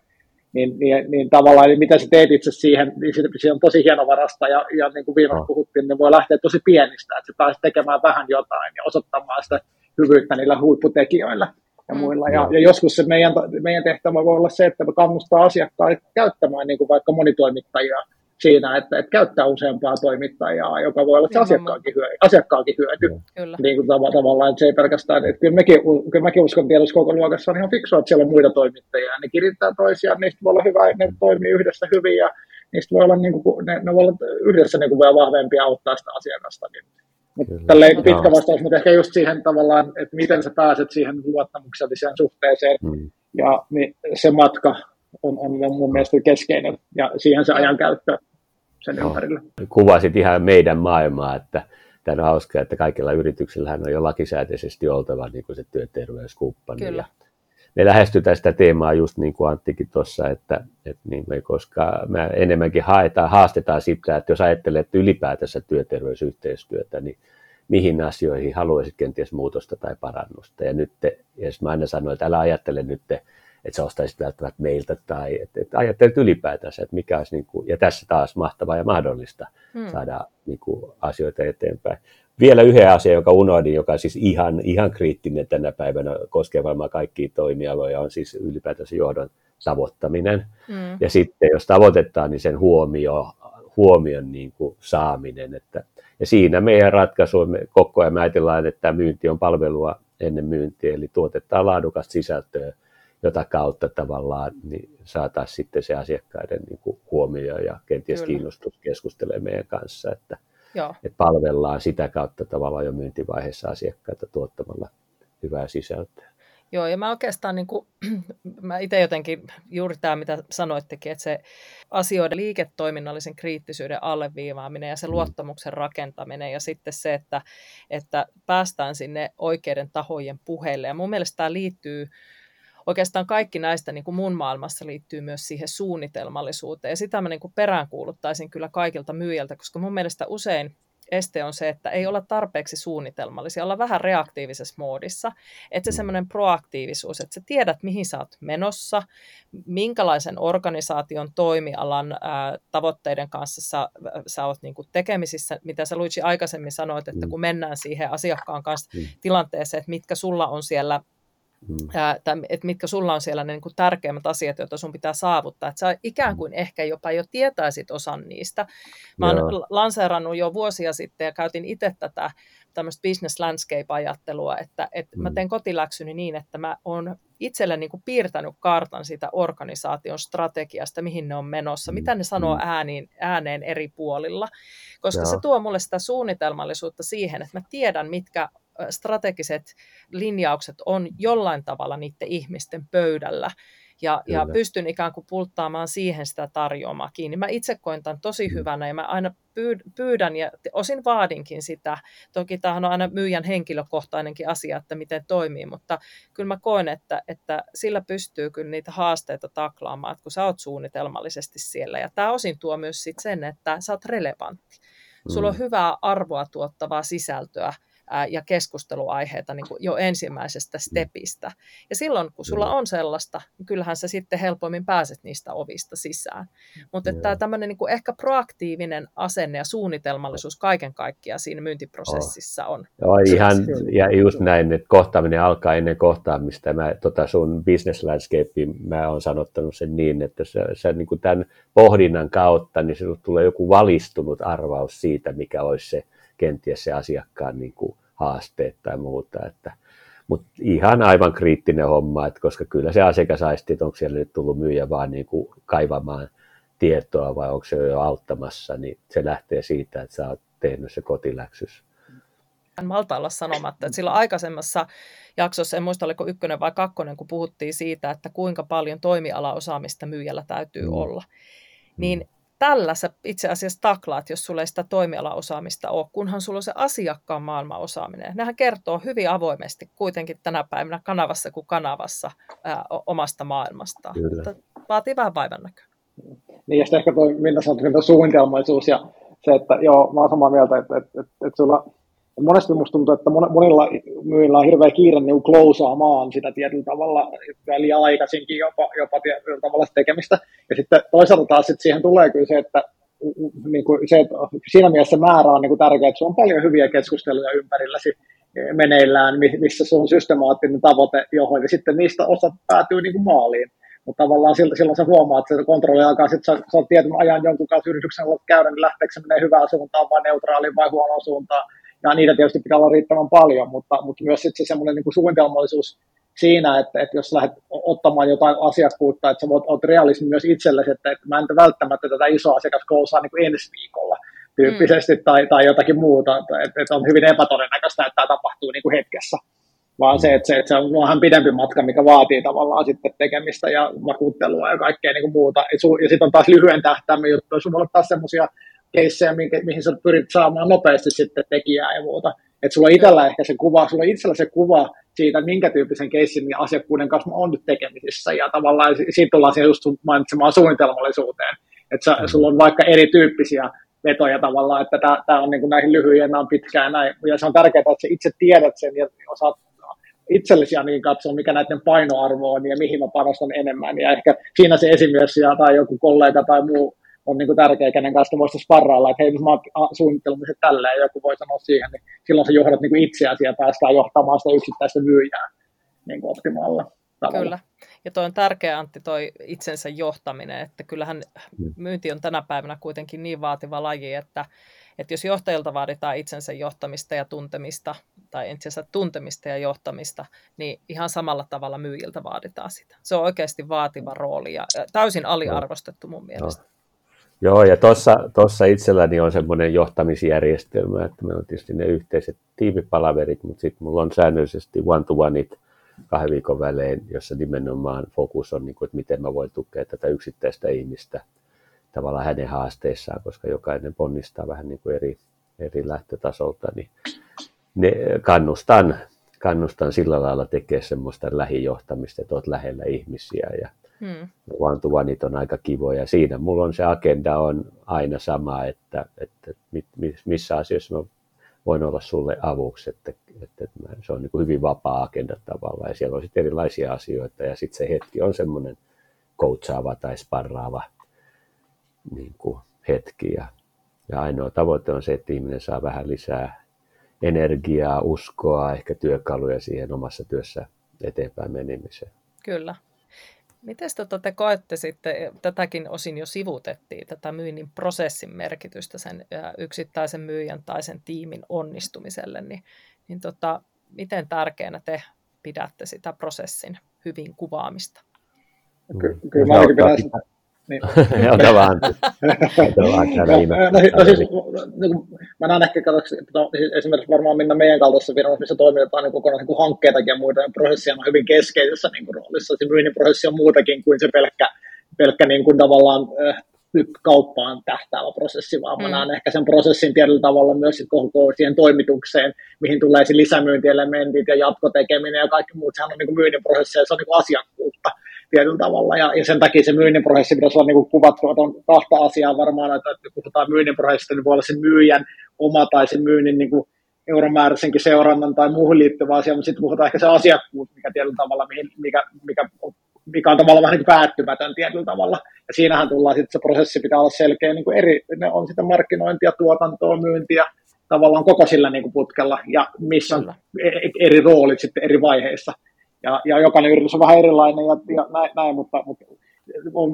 Niin, niin, niin tavallaan, niin mitä sä teet itse siihen, niin se, se on tosi hienovarasta ja, ja niin kuin viimeksi puhuttiin, niin voi lähteä tosi pienistä, että sä pääset tekemään vähän jotain ja osoittamaan sitä hyvyyttä niillä huipputekijöillä ja mm. muilla. Ja, ja joskus se meidän, meidän tehtävä voi olla se, että me kannustaa asiakkaita käyttämään niin kuin vaikka monitoimittajia siinä, että, että käyttää useampaa toimittajaa, joka voi olla se asiakkaankin hyöty. Asiakkaankin hyöty. Kyllä. Niin kuin tav- tavallaan, että se ei pelkästään, että kyllä mäkin, kyllä mäkin uskon tiedossa koko luokassa on ihan fiksua, että siellä on muita toimittajia, ne kirittää toisiaan, niistä voi olla hyvä, ne toimii yhdessä hyvin ja niistä voi olla, niin kuin, ne, ne voi olla yhdessä niin kuin vielä vahvempia auttaa sitä asiakasta. Niin. Mutta tälleen pitkä vastaus, mutta ehkä just siihen tavallaan, että miten sä pääset siihen luottamukselliseen suhteeseen mm. ja niin se matka on, on mun mielestä keskeinen ja siihen se ajankäyttö sen no, ympärillä. Kuvasit ihan meidän maailmaa, että tämä on hauskaa, että kaikilla yrityksillähän on jo lakisääteisesti oltava niin kuin se työterveyskumppani. Kyllä. me lähestytään sitä teemaa just niin kuin Anttikin tuossa, että, että niin me, koska me enemmänkin haetaan, haastetaan sitä, että jos ajattelet ylipäätänsä työterveysyhteistyötä, niin mihin asioihin haluaisit kenties muutosta tai parannusta. Ja nyt, jos mä aina sanoin, että älä ajattele nyt että sä ostaisit välttämättä meiltä tai että, että ajattelet ylipäätänsä, että mikä olisi, niin kuin, ja tässä taas mahtavaa ja mahdollista hmm. saada niin kuin, asioita eteenpäin. Vielä yhden asian, joka unohdin, joka on siis ihan, ihan kriittinen tänä päivänä, koskee varmaan kaikkia toimialoja, on siis ylipäätänsä johdon tavoittaminen. Hmm. Ja sitten jos tavoitetaan, niin sen huomio, huomion niin kuin, saaminen. Että, ja siinä meidän ratkaisu, me koko ajan ajatellaan, että myynti on palvelua ennen myyntiä, eli tuotetaan laadukasta sisältöä, jota kautta tavallaan niin saataisiin sitten se asiakkaiden niin kuin huomio ja kenties Kyllä. kiinnostus keskustelemaan meidän kanssa, että, Joo. että palvellaan sitä kautta tavallaan jo myyntivaiheessa asiakkaita tuottamalla hyvää sisältöä. Joo, ja mä oikeastaan, niin kuin, mä itse jotenkin, juuri tämä mitä sanoittekin, että se asioiden liiketoiminnallisen kriittisyyden alleviivaaminen ja se mm. luottamuksen rakentaminen ja sitten se, että, että päästään sinne oikeiden tahojen puheille. Ja mun mielestä tämä liittyy oikeastaan kaikki näistä niin kuin mun maailmassa liittyy myös siihen suunnitelmallisuuteen. Ja sitä mä niin kuin peräänkuuluttaisin kyllä kaikilta myyjältä, koska mun mielestä usein este on se, että ei olla tarpeeksi suunnitelmallisia, olla vähän reaktiivisessa moodissa. Että se semmoinen proaktiivisuus, että sä tiedät, mihin sä oot menossa, minkälaisen organisaation toimialan ää, tavoitteiden kanssa sä, sä oot niin tekemisissä, mitä sä Luigi aikaisemmin sanoit, että mm. kun mennään siihen asiakkaan kanssa mm. tilanteeseen, että mitkä sulla on siellä Mm. että mitkä sulla on siellä ne niin kuin tärkeimmät asiat, joita sun pitää saavuttaa. Että sä ikään kuin ehkä jopa jo tietäisit osan niistä. Mä oon lanseerannut jo vuosia sitten ja käytin itse tätä tämmöistä business landscape-ajattelua, että, että mm. mä teen kotiläksyni niin, että mä oon itselle niin kuin piirtänyt kartan siitä organisaation strategiasta, mihin ne on menossa, mitä ne sanoo mm. ääniin, ääneen eri puolilla, koska Joo. se tuo mulle sitä suunnitelmallisuutta siihen, että mä tiedän, mitkä strategiset linjaukset on jollain tavalla niiden ihmisten pöydällä. Ja, ja pystyn ikään kuin pulttaamaan siihen sitä tarjoamaa kiinni. Mä itse koen tämän tosi mm. hyvänä ja mä aina pyydän ja osin vaadinkin sitä. Toki tämähän on aina myyjän henkilökohtainenkin asia, että miten toimii, mutta kyllä mä koen, että, että sillä pystyy kyllä niitä haasteita taklaamaan, että kun sä oot suunnitelmallisesti siellä. Ja tämä osin tuo myös sit sen, että sä oot relevantti. Sulla on mm. hyvää arvoa tuottavaa sisältöä ää, ja keskusteluaiheita niin kuin jo ensimmäisestä stepistä. Ja silloin, kun sulla on sellaista, niin kyllähän sä sitten helpommin pääset niistä ovista sisään. Mutta että tämmöinen niin kuin ehkä proaktiivinen asenne ja suunnitelmallisuus kaiken kaikkiaan siinä myyntiprosessissa on. Joo, ihan, ja just näin, että kohtaaminen alkaa ennen kohtaamista. Mä, tota sun business landscape, mä oon sanottanut sen niin, että sä, sä niin kuin tämän pohdinnan kautta, niin sinulle tulee joku valistunut arvaus siitä, mikä olisi se kenties se asiakkaan niin kuin haasteet tai muuta. Että, mutta ihan aivan kriittinen homma, että koska kyllä se asiakas aisti, että onko siellä nyt tullut myyjä vaan niin kuin kaivamaan tietoa vai onko se jo auttamassa, niin se lähtee siitä, että sä oot tehnyt se kotiläksys. En malta olla sanomatta, että silloin aikaisemmassa jaksossa, en muista oliko ykkönen vai kakkonen, kun puhuttiin siitä, että kuinka paljon toimialaosaamista myyjällä täytyy mm. olla, niin mm tällä sä itse asiassa taklaat, jos sulla ei sitä toimialaosaamista ole, kunhan sulla on se asiakkaan maailman osaaminen. Nehän kertoo hyvin avoimesti kuitenkin tänä päivänä kanavassa kuin kanavassa ää, omasta maailmastaan. Mutta vaatii vähän vaivan näköä. Niin, ja sitten ehkä toi Minna sanoi, suunnitelmallisuus ja se, että joo, mä oon samaa mieltä, että, että, että, että sulla monesti musta tuntuu, että monilla myyjillä on hirveä kiire niin klousaamaan sitä tietyllä tavalla, liian aikaisinkin jopa, jopa tietyllä tavalla tekemistä. Ja sitten toisaalta taas että siihen tulee kyllä se, että niin kuin se, että siinä mielessä määrä on niin kuin tärkeä, että sulla on paljon hyviä keskusteluja ympärilläsi meneillään, missä sun on systemaattinen tavoite johon, ja sitten niistä osat päätyy niin kuin maaliin. Mutta tavallaan silloin, silloin sä huomaat, että se kontrolli alkaa, sitten sä, sä tietyn ajan jonkun kanssa yrityksen käydä, niin lähteekö se menee hyvään suuntaan vai neutraaliin vai huonoon suuntaan ja niitä tietysti pitää olla riittävän paljon, mutta, mutta myös sitten se semmoinen niin suunnitelmallisuus siinä, että, että jos lähdet ottamaan jotain asiakkuutta, että sä voit, oot realismi myös itsellesi, että, että mä en välttämättä tätä isoa asiakaskousaa niin ensi viikolla tyyppisesti mm. tai, tai jotakin muuta, että, että on hyvin epätodennäköistä, että tämä tapahtuu niin kuin hetkessä vaan se, että se, että se on vähän pidempi matka, mikä vaatii tavallaan sitten tekemistä ja vakuuttelua ja kaikkea niin kuin muuta. Ja sitten on taas lyhyen tähtäimen juttu, sulla on taas semmoisia keissejä, mihin sä pyrit saamaan nopeasti sitten tekijää ja muuta. Että sulla itsellä ehkä se kuva, sulla itsellä se kuva siitä, minkä tyyppisen keissin ja asiakkuuden kanssa on nyt tekemisissä. Ja tavallaan siitä tullaan siihen just mainitsemaan suunnitelmallisuuteen. Että sä, sulla on vaikka erityyppisiä vetoja tavallaan, että tämä on niin kuin näihin lyhyihin, nämä on pitkään näin. Ja se on tärkeää, että sä itse tiedät sen ja osaat itsellesi niin katsoa, mikä näiden painoarvo on ja mihin mä panostan enemmän. Ja ehkä siinä se esimies tai joku kollega tai muu on niin kuin tärkeä, kenen kanssa voisi sparrailla, että hei, mä oon suunnittelemassa tälleen, ja joku voi sanoa siihen, niin silloin sä johdat niin kuin itseäsi ja päästään johtamaan sitä yksittäistä myyjää niin kuin optimaalilla tavalla. Kyllä. Ja toi on tärkeä Antti, toi itsensä johtaminen, että kyllähän mm. myynti on tänä päivänä kuitenkin niin vaativa laji, että, että jos johtajilta vaaditaan itsensä johtamista ja tuntemista, tai itsensä tuntemista ja johtamista, niin ihan samalla tavalla myyjiltä vaaditaan sitä. Se on oikeasti vaativa rooli ja täysin aliarvostettu mun mielestä. No. Joo, ja tuossa itselläni on semmoinen johtamisjärjestelmä, että meillä on tietysti ne yhteiset tiimipalaverit, mutta sitten mulla on säännöllisesti one-to-oneit kahden viikon välein, jossa nimenomaan fokus on, niin kuin, että miten mä voin tukea tätä yksittäistä ihmistä tavallaan hänen haasteissaan, koska jokainen ponnistaa vähän niin kuin eri, eri lähtötasolta, niin ne kannustan, kannustan sillä lailla tekemään semmoista lähijohtamista, että olet lähellä ihmisiä ja Hmm. One to one on aika kivoja. Siinä mulla on se agenda on aina sama, että, että missä asioissa mä voin olla sulle avuksi, että, että, se on niin kuin hyvin vapaa agenda tavallaan ja siellä on sitten erilaisia asioita ja sitten se hetki on semmoinen coachaava tai sparraava niin kuin hetki ja, ja ainoa tavoite on se, että ihminen saa vähän lisää energiaa, uskoa, ehkä työkaluja siihen omassa työssä eteenpäin menemiseen. Kyllä. Miten tota te koette sitten, tätäkin osin jo sivutettiin, tätä myynnin prosessin merkitystä sen yksittäisen myyjän tai sen tiimin onnistumiselle, niin, niin tota, miten tärkeänä te pidätte sitä prosessin hyvin kuvaamista? Ky- kyllä mä ainakin pidän, niin. Ota vaan. no, no, siis, niin kuin, mä näen ehkä, katsoksi, no, siis esimerkiksi varmaan minna meidän kaltaisessa firmassa, missä toimitetaan niin kokonaan niin hankkeitakin ja muita, ja prosessia on hyvin keskeisessä niin kuin, roolissa. Se myynnin prosessi on muutakin kuin se pelkkä, pelkkä niin kuin, tavallaan äh, kauppaan tähtäävä prosessi, vaan mm. mä näen ehkä sen prosessin tietyllä tavalla myös sit koko siihen toimitukseen, mihin tulee lisämyyntielementit ja jatkotekeminen ja kaikki muut. Sehän on niin kuin myynnin prosessi ja se on niin kuin asiakkuutta tietyllä tavalla, ja, ja sen takia se myynnin prosessi pitäisi olla niin kuvattu, on kahta asiaa varmaan, että kun puhutaan myynnin prosessista, niin voi olla sen myyjän oma tai sen myynnin niin kuin, euromääräisenkin seurannan tai muuhun liittyvä asia, mutta sitten puhutaan ehkä se asiakkuus, mikä tietyllä tavalla, mikä, mikä, mikä on tavallaan vähän niin päättymätön tietyllä tavalla. Ja siinähän tullaan sitten se prosessi pitää olla selkeä niin kuin eri, ne on sitä markkinointia, tuotantoa, myyntiä, tavallaan koko sillä niin kuin putkella ja missä on e-, eri roolit sitten eri vaiheissa. Ja, ja jokainen yritys on vähän erilainen ja, ja näin, näin mutta, mutta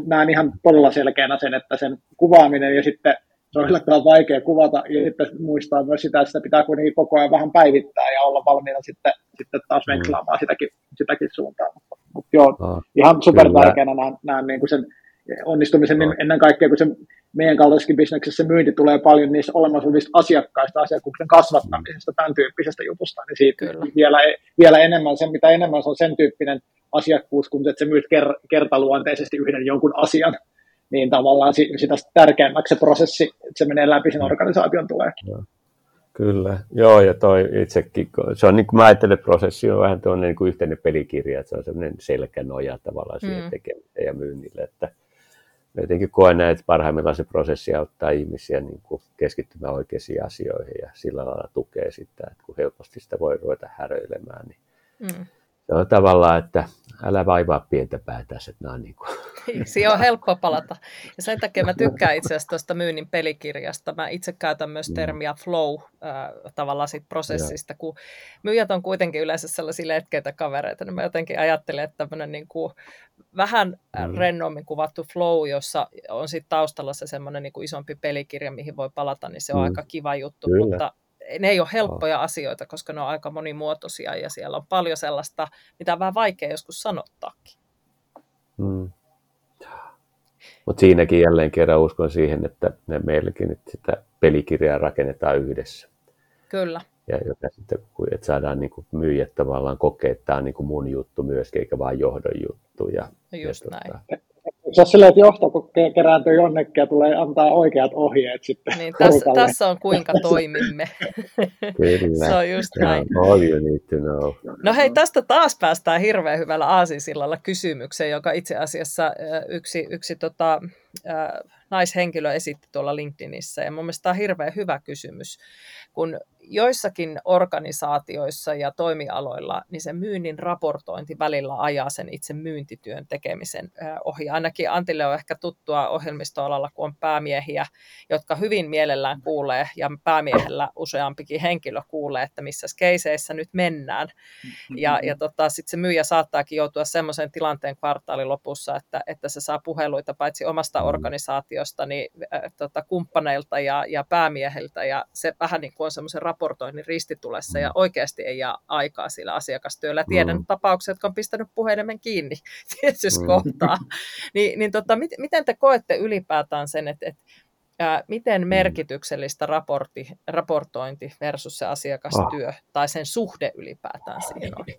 näen ihan todella selkeänä sen, että sen kuvaaminen ja sitten se on yllättävän vaikea kuvata ja sitten muistaa myös sitä, että sitä pitää kuitenkin koko ajan vähän päivittää ja olla valmiina sitten, sitten taas mm. venklaamaan sitäkin, sitäkin suuntaan. Mutta, mutta joo, no, ihan super tärkeänä näen, näen niin kuin sen onnistumisen no. ennen kaikkea, kun se meidän kaltaisessakin bisneksessä myynti tulee paljon niistä olemassa olevista asiakkaista, asiakkuuksen kasvattamisesta, tämän tyyppisestä jutusta, niin siitä Kyllä. vielä, vielä enemmän, sen mitä enemmän se on sen tyyppinen asiakkuus, kun että sä myyt ker- kertaluonteisesti yhden jonkun asian, niin tavallaan sitä tärkeämmäksi se prosessi, että se menee läpi sen organisaation tulee. Kyllä, joo, ja toi itsekin, se on niin kuin mä ajattelen, prosessi on vähän tuonne niin kuin yhteinen pelikirja, että se on semmoinen selkänoja tavallaan siihen mm. tekemiseen ja myynnille, että jotenkin koen näin, että parhaimmillaan se prosessi auttaa ihmisiä niin kuin keskittymään oikeisiin asioihin ja sillä lailla tukee sitä, että kun helposti sitä voi ruveta häröilemään, niin mm on tavallaan, että älä vaivaa pientä päätä, että nämä on niin kuin. Siinä on helppo palata. Ja sen takia mä tykkään itse asiassa tuosta myynnin pelikirjasta. Mä itse käytän myös mm. termiä flow äh, tavallaan siitä prosessista, kun myyjät on kuitenkin yleensä sellaisia letkeitä kavereita, niin mä jotenkin ajattelen, että tämmöinen niin kuin vähän mm. rennommin kuvattu flow, jossa on sitten taustalla se semmoinen niin kuin isompi pelikirja, mihin voi palata, niin se on mm. aika kiva juttu, Kyllä. mutta ne ei ole helppoja asioita, koska ne on aika monimuotoisia ja siellä on paljon sellaista, mitä on vähän vaikea joskus sanottaakin. Hmm. Mutta siinäkin jälleen kerran uskon siihen, että ne meilläkin nyt sitä pelikirjaa rakennetaan yhdessä. Kyllä. Ja joka sitten, että saadaan niin kuin myyjät tavallaan kokea, että tämä on niin kuin mun juttu myöskin, eikä vain johdon juttu. Ja, no just ja näin. Tota, se on silleen, että johto, kun kerääntyy jonnekin ja tulee antaa oikeat ohjeet sitten niin, tässä, tässä on kuinka toimimme. Kyllä. se on just näin. All you need to know. No hei, tästä taas päästään hirveän hyvällä aasisillalla kysymykseen, joka itse asiassa yksi, yksi tota, naishenkilö esitti tuolla LinkedInissä. Ja mun mielestä tämä on hirveän hyvä kysymys, kun joissakin organisaatioissa ja toimialoilla niin se myynnin raportointi välillä ajaa sen itse myyntityön tekemisen ohi. Ainakin Antille on ehkä tuttua ohjelmistoalalla, kun on päämiehiä, jotka hyvin mielellään kuulee, ja päämiehellä useampikin henkilö kuulee, että missä keiseissä nyt mennään. Ja, ja tota, sitten se myyjä saattaakin joutua semmoisen tilanteen kvartaalin lopussa, että, että se saa puheluita paitsi omasta mm. organisaatiosta, niin äh, tota, kumppaneilta ja, ja päämieheltä, ja se vähän niin kuin on semmoisen raportoinnin ristitulessa ja mm. oikeasti ei jää aikaa sillä asiakastyöllä. Tiedän mm. tapauksia, jotka on pistänyt puhelimen kiinni tietyssä mm. kohtaa. Ni, niin tota, mit, miten te koette ylipäätään sen, että, ää, miten mm. merkityksellistä raportti, raportointi versus se asiakastyö oh. tai sen suhde ylipäätään siihen on?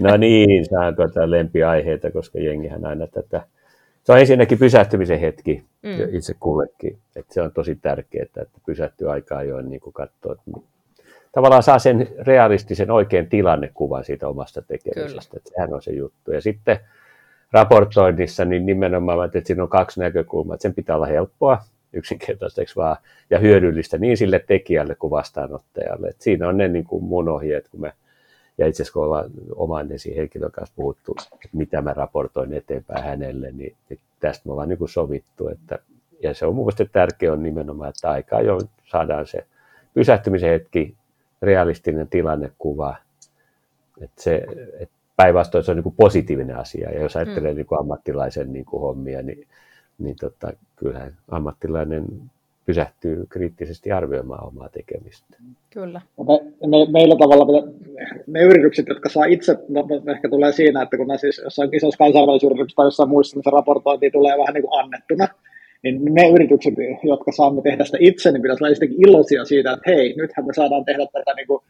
No niin, tämä on tuota lempiaiheita, koska jengihän aina tätä se on ensinnäkin pysähtymisen hetki mm. itse kullekin. Että se on tosi tärkeää, että pysähtyy aikaa jo niin kuin katsoo, että tavallaan saa sen realistisen oikein tilannekuvan siitä omasta tekemisestä. Että sehän on se juttu. Ja sitten raportoinnissa niin nimenomaan, että siinä on kaksi näkökulmaa. Että sen pitää olla helppoa, yksinkertaisesti vaan, ja hyödyllistä niin sille tekijälle kuin vastaanottajalle. Että siinä on ne niin kuin mun ohjeet, kun me ja itse asiassa kun ollaan oman henkilön kanssa puhuttu, että mitä mä raportoin eteenpäin hänelle, niin, niin tästä me ollaan niin kuin sovittu. Että, ja se on mun mielestä tärkeää on nimenomaan, että aikaa jo saadaan se pysähtymisen hetki, realistinen tilannekuva, että se, että päinvastoin se on niin kuin positiivinen asia. Ja jos ajattelee mm. niin kuin ammattilaisen niin kuin hommia, niin, niin tota, kyllähän ammattilainen pysähtyy kriittisesti arvioimaan omaa tekemistä. Kyllä. Me, me, meillä tavalla ne yritykset, jotka saa itse, no, ehkä tulee siinä, että kun ne siis jossain isossa kansainvälisessä yrityksessä tai jossain muissa, niin se raportointi tulee vähän niin kuin annettuna, niin ne yritykset, jotka saamme tehdä sitä itse, niin pitäisi olla jotenkin iloisia siitä, että hei, nythän me saadaan tehdä tätä niin kuin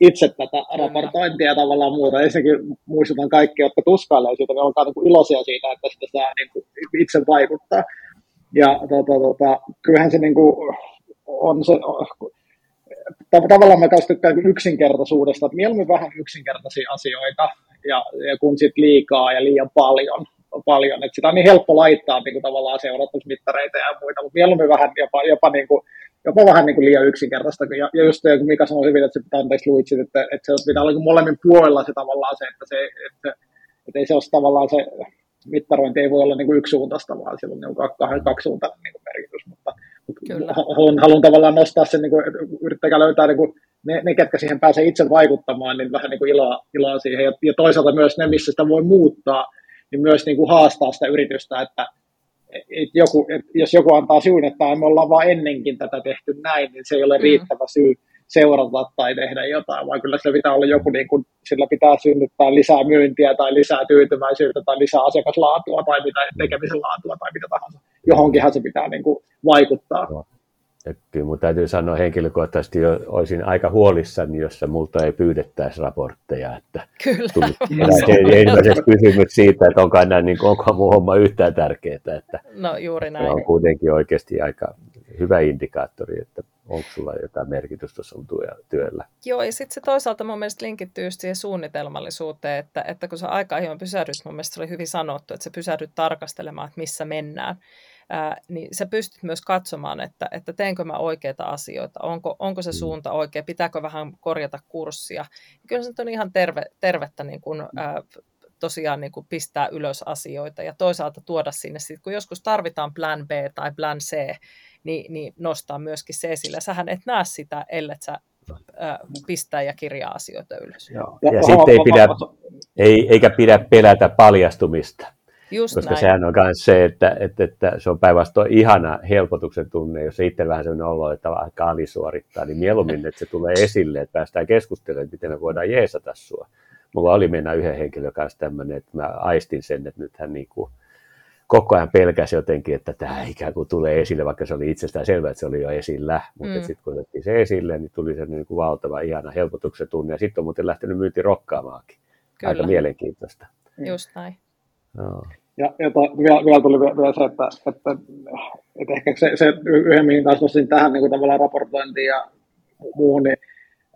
itse tätä raportointia ja tavallaan muuta. Ensinnäkin muistutan kaikki, jotka tuskailee siitä, niin olkaa niin kuin iloisia siitä, että sitä saa niin kuin itse vaikuttaa. Ja tota, tota, kyllähän se niin kuin on se, tavallaan mä tykkään yksinkertaisuudesta, että mieluummin vähän yksinkertaisia asioita ja, ja kun sit liikaa ja liian paljon. Paljon. että sitä on niin helppo laittaa niin kuin tavallaan seuratusmittareita ja muita, mutta mieluummin vähän jopa, jopa niin kuin jopa vähän niin kuin liian yksinkertaista. Ja, ja just kun Mika sanoi hyvin, että se pitää anteeksi luitsit, että, että se pitää olla niin molemmin puolella se tavallaan se, että, se, että, että ei se ole tavallaan se mittarointi ei voi olla niin kuin yksisuuntaista, vaan sillä on niin kuin kaksisuuntainen niin kuin merkitys. Mutta, mutta haluan, haluan, tavallaan nostaa sen, niin kuin, yrittäkää löytää niin kuin, ne, ne, ketkä siihen pääsee itse vaikuttamaan, niin vähän niin kuin iloa, iloa siihen. Ja, ja toisaalta myös ne, missä sitä voi muuttaa, niin myös niin kuin haastaa sitä yritystä, että et joku, et jos joku antaa syyn, että me ollaan vain ennenkin tätä tehty näin, niin se ei ole mm. riittävä syy seurata tai tehdä jotain, vaan kyllä sillä pitää olla joku, niin kuin, sillä pitää synnyttää lisää myyntiä tai lisää tyytyväisyyttä tai lisää asiakaslaatua tai mitä tekemisen laatua tai mitä tahansa. Johonkinhan se pitää niin kuin, vaikuttaa. No. kyllä mun täytyy sanoa henkilökohtaisesti, jo olisin aika huolissani, jos multa ei pyydettäisi raportteja. Että Kyllä. ensimmäiseksi kysymys siitä, että onko, enää, niin kuin, onko mun homma yhtään tärkeää. Että no juuri näin. On kuitenkin oikeasti aika hyvä indikaattori, että onko sulla jotain merkitystä sun työllä. Joo, ja sitten se toisaalta mun mielestä linkittyy siihen suunnitelmallisuuteen, että, että kun sä aika ajoin pysähdyt, mun mielestä se oli hyvin sanottu, että sä pysähdyt tarkastelemaan, että missä mennään, ää, niin sä pystyt myös katsomaan, että, että teenkö mä oikeita asioita, onko, onko se mm. suunta oikea, pitääkö vähän korjata kurssia. Ja kyllä se on ihan terve, tervettä niin kun, ää, tosiaan niin kuin pistää ylös asioita ja toisaalta tuoda sinne, sit, kun joskus tarvitaan plan B tai plan C, niin, niin nostaa myöskin se esille. Sähän et näe sitä, ellei sä ää, pistää ja kirjaa asioita ylös. Joo. Ja, ja sitten ei pidä, ei, eikä pidä pelätä paljastumista. Just koska näin. sehän on myös se, että, että, että se on päinvastoin ihana helpotuksen tunne, jos itse vähän sellainen olo, että vaikka alisuorittaa, niin mieluummin, että se tulee esille, että päästään keskustelemaan, miten me voidaan jeesata sua. Mulla oli mennä yhden henkilön kanssa tämmöinen, että mä aistin sen, että nyt hän niin kuin, koko ajan pelkäsi jotenkin, että tämä ikään kuin tulee esille, vaikka se oli itsestään selvää, että se oli jo esillä. Mutta mm. sitten kun otettiin se esille, niin tuli se niin kuin valtava, ihana helpotuksen tunne. Ja sitten on muuten lähtenyt myynti rokkaamaankin. Kyllä. Aika mielenkiintoista. Just näin. No. Ja, ja to, vielä, vielä, tuli vielä se, että, että, että ehkä se, se yhden, mihin taas nostin tähän niin kuin tavallaan raportointiin ja muuhun, niin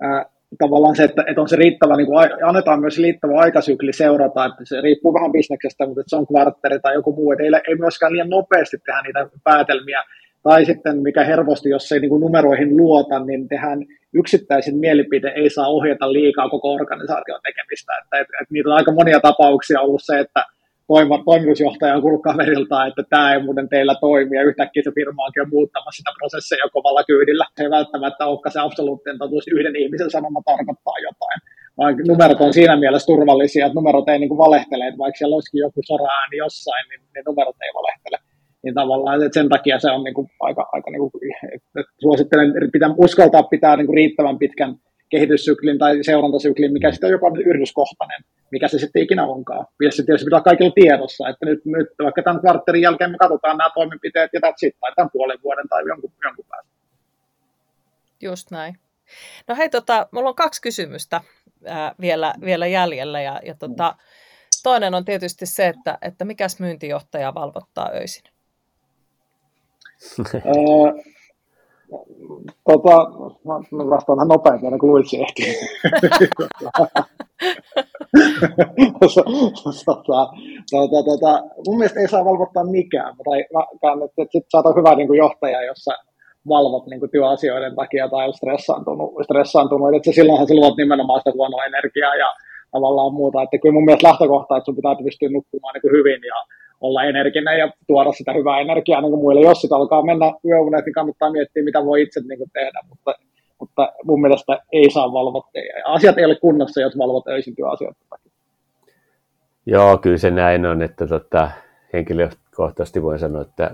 ää, tavallaan se, että, että on se riittävä, niin kuin, annetaan myös riittävä aikasykli seurata, että se riippuu vähän bisneksestä, mutta että se on kvartteri tai joku muu, että ei, ei myöskään liian nopeasti tehdä niitä päätelmiä, tai sitten mikä helposti, jos ei niin kuin numeroihin luota, niin tehdään yksittäisin mielipide ei saa ohjata liikaa koko organisaation tekemistä, että, että, että niitä on aika monia tapauksia ollut se, että toimitusjohtaja on kuullut kaverilta, että tämä ei muuten teillä toimi, ja yhtäkkiä se firma onkin muuttamassa sitä prosesseja kovalla kyydillä. Se ei välttämättä olekaan se absoluuttinen totuus, yhden ihmisen sanoma tarkoittaa jotain. Vaan numerot on siinä mielessä turvallisia, että numerot ei niin kuin valehtele, että vaikka siellä olisikin joku soraääni jossain, niin ne numerot ei valehtele. Niin tavallaan että sen takia se on niin kuin aika, aika niin kuin, että suosittelen, pitää uskaltaa pitää niin kuin riittävän pitkän kehityssyklin tai seurantasyklin, mikä sitten on jopa yrityskohtainen, mikä se sitten ikinä onkaan. Ja se tietysti pitää kaikilla tiedossa, että nyt, nyt vaikka tämän kvartterin jälkeen me katsotaan nämä toimenpiteet ja that's it, tai tämän puolen vuoden tai jonkun, jonkun päästä. Just näin. No hei, tota, mulla on kaksi kysymystä ää, vielä, vielä jäljellä. Ja, ja tota, toinen on tietysti se, että, että mikäs myyntijohtaja valvottaa öisin? Tota, mä vastaan vähän nopeammin, aina kuin Luitsi ehti. tota, tota, tota, mun mielestä ei saa valvottaa mikään, tai mä että sit sä oot hyvä niin kuin johtaja, jossa valvot niin kuin työasioiden takia tai on stressaantunut, stressaantunut. että silloinhan sä luot nimenomaan sitä huonoa energiaa ja tavallaan muuta. Että kyllä mun mielestä lähtökohta, että sun pitää pystyä nukkumaan niin kuin hyvin ja olla energinen ja tuoda sitä hyvää energiaa niin kuin muille. Jos sitä alkaa mennä yöunet, niin kannattaa miettiä, mitä voi itse niin kuin tehdä, mutta, mutta mun mielestä ei saa valvoa. Asiat ei ole kunnossa, jos valvot öisin työasioita. Joo, kyllä se näin on, että tota, henkilökohtaisesti voin sanoa, että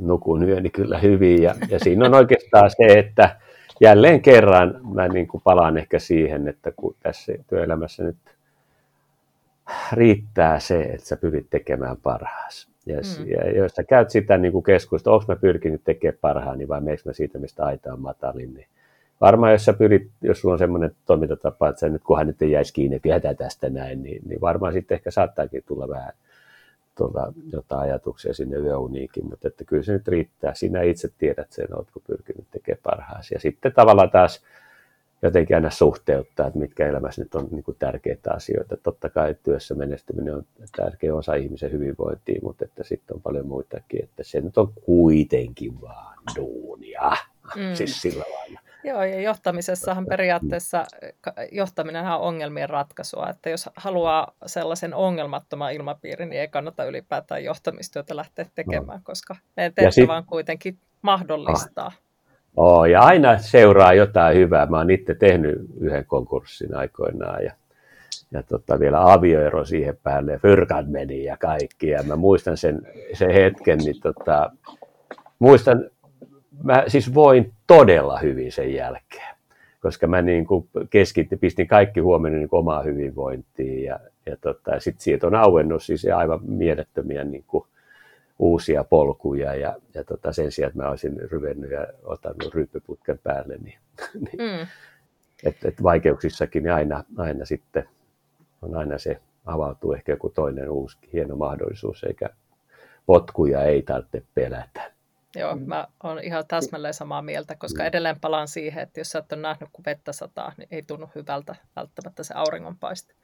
nukun yöni kyllä hyvin ja, ja siinä on oikeastaan se, että jälleen kerran mä niin kuin palaan ehkä siihen, että kun tässä työelämässä nyt riittää se, että sä pyrit tekemään parhaas. Yes. Mm. Ja jos sä käyt sitä niin kuin keskustelua, onko mä pyrkinyt tekemään parhaani vai meikö mä siitä, mistä aita on matalin, niin varmaan jos sä pyrit, jos sulla on semmoinen toimintatapa, että sä nyt kunhan nyt ei jäisi kiinni, että tästä näin, niin, niin varmaan sitten ehkä saattaakin tulla vähän tuota, jotain ajatuksia sinne yöuniinkin, mutta että kyllä se nyt riittää. Sinä itse tiedät sen, oletko pyrkinyt tekemään parhaasi. Ja sitten tavallaan taas jotenkin aina suhteuttaa, että mitkä elämässä nyt on niin kuin tärkeitä asioita. Totta kai työssä menestyminen on tärkeä osa ihmisen hyvinvointia, mutta että sitten on paljon muitakin, että se nyt on kuitenkin vaan duunia. mm. siis sillä lailla. Joo, ja johtamisessahan periaatteessa johtaminen on ongelmien ratkaisua, että jos haluaa sellaisen ongelmattoman ilmapiirin, niin ei kannata ylipäätään johtamistyötä lähteä tekemään, no. koska meidän tehtävä on kuitenkin mahdollistaa. Ah. Oh, ja aina seuraa jotain hyvää. Mä oon itse tehnyt yhden konkurssin aikoinaan ja, ja tota, vielä avioero siihen päälle ja fyrkat meni ja kaikki. Ja mä muistan sen, sen hetken, niin tota, muistan mä siis voin todella hyvin sen jälkeen, koska mä niin kuin keskitti, pistin kaikki huomioon niin omaa hyvinvointiin ja, ja, tota, sitten siitä on auennut siis aivan mielettömiä niin kuin uusia polkuja ja, ja tota, sen sijaan, että mä olisin ryvennyt ja ottanut ryppyputken päälle, niin, niin mm. että et vaikeuksissakin niin aina, aina sitten on aina se avautuu ehkä joku toinen uusi hieno mahdollisuus, eikä potkuja ei tarvitse pelätä. Joo, mm. mä oon ihan täsmälleen samaa mieltä, koska mm. edelleen palaan siihen, että jos sä et ole nähnyt, kun vettä sataa, niin ei tunnu hyvältä välttämättä se auringonpaiste.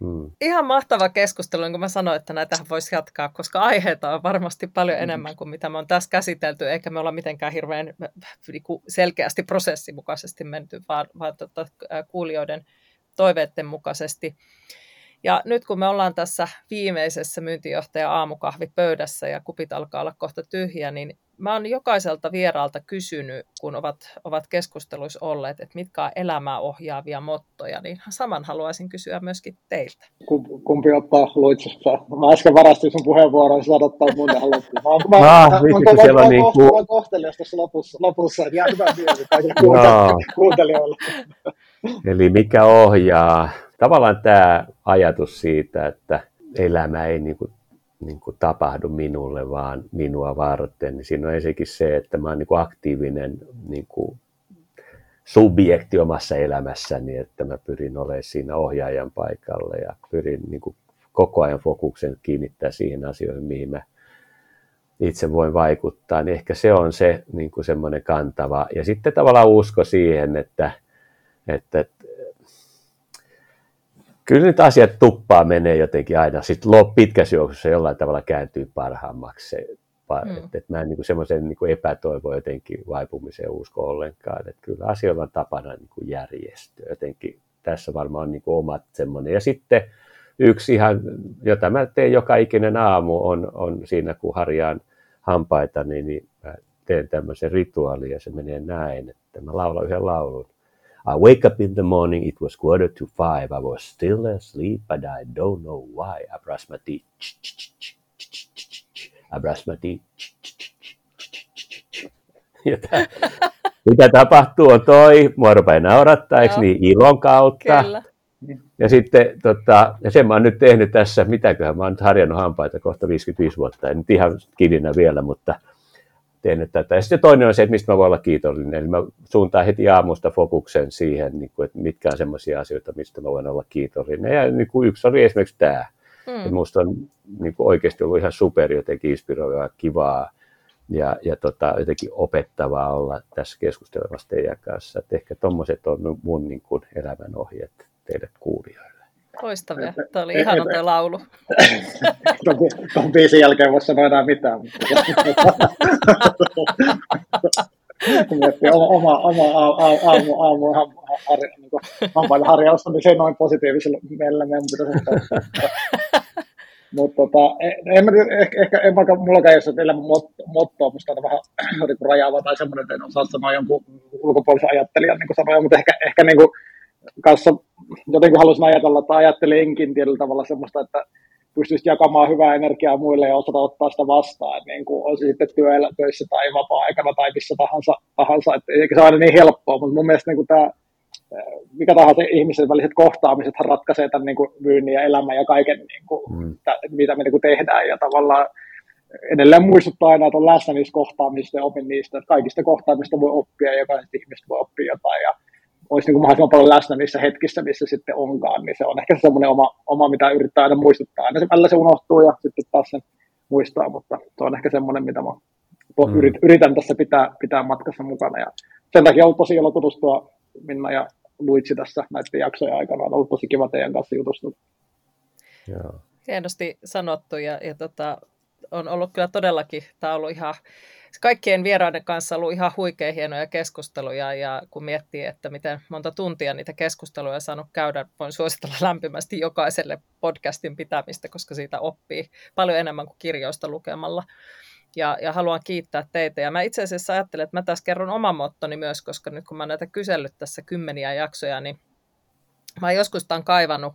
Hmm. Ihan mahtava keskustelu, niin kuin mä sanoin, että näitä voisi jatkaa, koska aiheita on varmasti paljon hmm. enemmän kuin mitä me on tässä käsitelty, eikä me olla mitenkään hirveän niin selkeästi prosessimukaisesti menty, vaan, vaan tota, kuulijoiden toiveiden mukaisesti. Ja nyt kun me ollaan tässä viimeisessä myyntijohtaja aamukahvipöydässä ja kupit alkaa olla kohta tyhjä, niin mä oon jokaiselta vieraalta kysynyt, kun ovat, ovat keskusteluissa olleet, että mitkä on elämää ohjaavia mottoja, niin saman haluaisin kysyä myöskin teiltä. Kumpi ottaa Luitsesta? Mä äsken varastin sun puheenvuoron, sä ottaa mun tähän loppuun. Mä, mä, mä, mä, mä, niin kuin... kohtelias tässä lopussa, lopussa että jää hyvä mieli kaikille kuuntelijoille. Eli mikä ohjaa? Tavallaan tämä ajatus siitä, että elämä ei niin kuin niin kuin tapahdu minulle, vaan minua varten, niin siinä on ensinnäkin se, että mä oon niin kuin aktiivinen niin kuin subjekti omassa elämässäni, että mä pyrin olemaan siinä ohjaajan paikalle ja pyrin niin kuin koko ajan fokuksen kiinnittää siihen asioihin, mihin mä itse voin vaikuttaa, niin ehkä se on se niin kuin semmoinen kantava. Ja sitten tavallaan usko siihen, että, että kyllä nyt asiat tuppaa menee jotenkin aina. Sitten pitkässä juoksussa jollain tavalla kääntyy parhaammaksi se, mm. että, että mä en niin semmoisen niin epätoivo jotenkin vaipumiseen usko ollenkaan. Että kyllä asioilla on tapana niin kuin järjestyä. Jotenkin tässä varmaan on niin kuin omat semmoinen. Ja sitten yksi ihan, jota mä teen joka ikinen aamu, on, on siinä kun harjaan hampaita, niin, niin mä teen tämmöisen rituaalin ja se menee näin, että mä laulan yhden laulun. I wake up in the morning, it was quarter to five. I was still asleep, but I don't know why. I brush my teeth. I brush my teeth. mitä tapahtuu on toi, mua rupeaa naurattaa, eikö niin, ilon kautta. Kyllä. Ja sitten, tota, ja sen mä oon nyt tehnyt tässä, mitäköhän, mä oon nyt harjannut hampaita kohta 55 vuotta, en nyt ihan kidinä vielä, mutta tehnyt tätä. Ja sitten toinen on se, että mistä mä voin olla kiitollinen. Eli mä suuntaan heti aamusta fokuksen siihen, niin kuin, että mitkä on sellaisia asioita, mistä mä voin olla kiitollinen. Ja niin kuin yksi oli esimerkiksi tämä. Mm. Että musta on niin kuin oikeasti ollut ihan super jotenkin inspiroivaa, kivaa ja, ja tota, jotenkin opettavaa olla tässä keskustelemassa teidän kanssa. Että ehkä tuommoiset on mun niin kuin elämän ohjeet teille kuulijoille. Loistavia. Tuo oli ihana tuo laulu. Tuon biisin jälkeen voisi sanoa enää mitään. Miettii oma, oma aamu, aamu, aamu har, niin harjausta, niin se noin positiivisella mielellä meidän pitäisi mutta tota, en mä tiedä, ehkä, ehkä en vaikka mullakaan ei ole elämän mottoa, musta on vähän niin rajaava tai semmoinen, että en osaa sanoa jonkun ulkopuolisen ajattelijan niin sanoja, mutta ehkä, ehkä niin kuin, kanssa jotenkin haluaisin ajatella, että ajattelenkin tietyllä tavalla semmoista, että pystyisi jakamaan hyvää energiaa muille ja osata ottaa sitä vastaan, niin kuin olisi sitten työllä, töissä tai vapaa-aikana tai missä tahansa, tahansa. että eikä se aina niin helppoa, mutta mun mielestä niin kuin tämä, mikä tahansa ihmisen väliset kohtaamiset ratkaisee tämän niin kuin myynnin ja elämän ja kaiken, niin kuin, mm. mitä me niin kuin tehdään ja tavallaan edelleen muistuttaa aina, että on läsnä niissä kohtaamisista ja opin niistä, että kaikista kohtaamista voi oppia ja jokaisesta ihmistä voi oppia jotain ja olisi niin kuin mahdollisimman paljon läsnä niissä hetkissä, missä sitten onkaan, niin se on ehkä semmoinen oma, oma mitä yrittää aina muistuttaa. Aina se, välillä se unohtuu ja sitten taas sen muistaa, mutta se on ehkä semmoinen, mitä mä mm. yritän tässä pitää, pitää matkassa mukana. Ja sen takia on ollut tosi ilo tutustua Minna ja Luitsi tässä näiden jaksojen aikana. On ollut tosi kiva teidän kanssa jutustua. Hienosti sanottu ja, ja tota, on ollut kyllä todellakin, tämä on ollut ihan kaikkien vieraiden kanssa ollut ihan huikein hienoja keskusteluja ja kun miettii, että miten monta tuntia niitä keskusteluja on saanut käydä, voin suositella lämpimästi jokaiselle podcastin pitämistä, koska siitä oppii paljon enemmän kuin kirjoista lukemalla. Ja, ja haluan kiittää teitä. Ja mä itse asiassa ajattelen, että mä tässä kerron oman mottoni myös, koska nyt kun mä näitä kysellyt tässä kymmeniä jaksoja, niin mä joskus tämän kaivannut,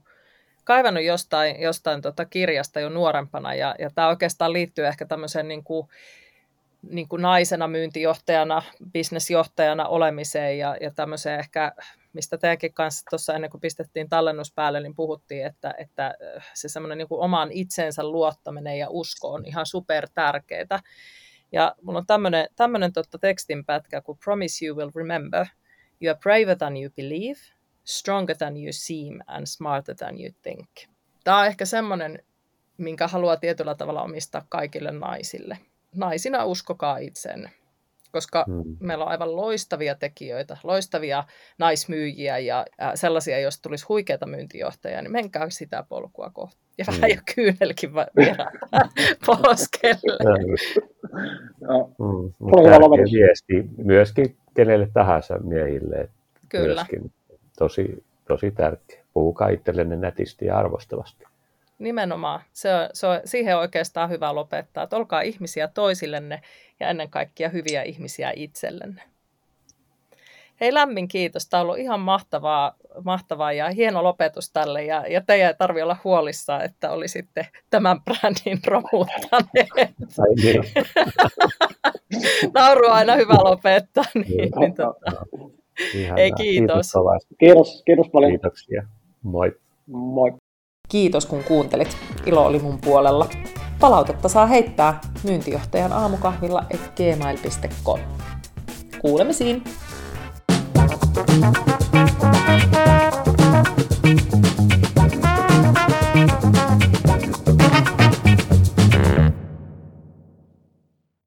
kaivannut jostain, jostain tota kirjasta jo nuorempana. Ja, ja tämä oikeastaan liittyy ehkä tämmöiseen niin kuin, niin kuin naisena myyntijohtajana, bisnesjohtajana olemiseen ja, ja tämmöiseen ehkä, mistä teidänkin kanssa tuossa ennen kuin pistettiin tallennus päälle, niin puhuttiin, että, että se semmoinen niin omaan itsensä luottaminen ja usko on ihan super tärkeää. Ja mulla on tämmöinen, tämmöinen totta tekstinpätkä kuin Promise you will remember. You are braver than you believe, stronger than you seem and smarter than you think. Tämä on ehkä semmoinen, minkä haluaa tietyllä tavalla omistaa kaikille naisille – naisina uskokaa itsenne, koska hmm. meillä on aivan loistavia tekijöitä, loistavia naismyyjiä ja sellaisia, jos tulisi huikeita myyntijohtajia, niin menkää sitä polkua kohti. Ja hmm. vähän jo kyynelkin vielä poskelle. Hmm. viesti myöskin kenelle tahansa miehille. Kyllä. Myöskin tosi, tosi tärkeä. Puhukaa itsellenne nätisti ja arvostavasti. Nimenomaan. Se se siihen oikeastaan hyvä lopettaa, että olkaa ihmisiä toisillenne ja ennen kaikkea hyviä ihmisiä itsellenne. Hei lämmin kiitos. Tämä on ollut ihan mahtavaa, mahtavaa ja hieno lopetus tälle. Ja, ja teidän ei tarvitse olla huolissaan, että olisitte tämän brändin romuttaneet. Niin. Nauru on aina hyvä lopettaa. Niin, niin, tota. Ei kiitos. Kiitos, kiitos, kiitos paljon. Kiitoksia. Moi. Moi. Kiitos kun kuuntelit. Ilo oli mun puolella. Palautetta saa heittää myyntijohtajan aamukahvilla et gmail.com. Kuulemisiin! Thank you.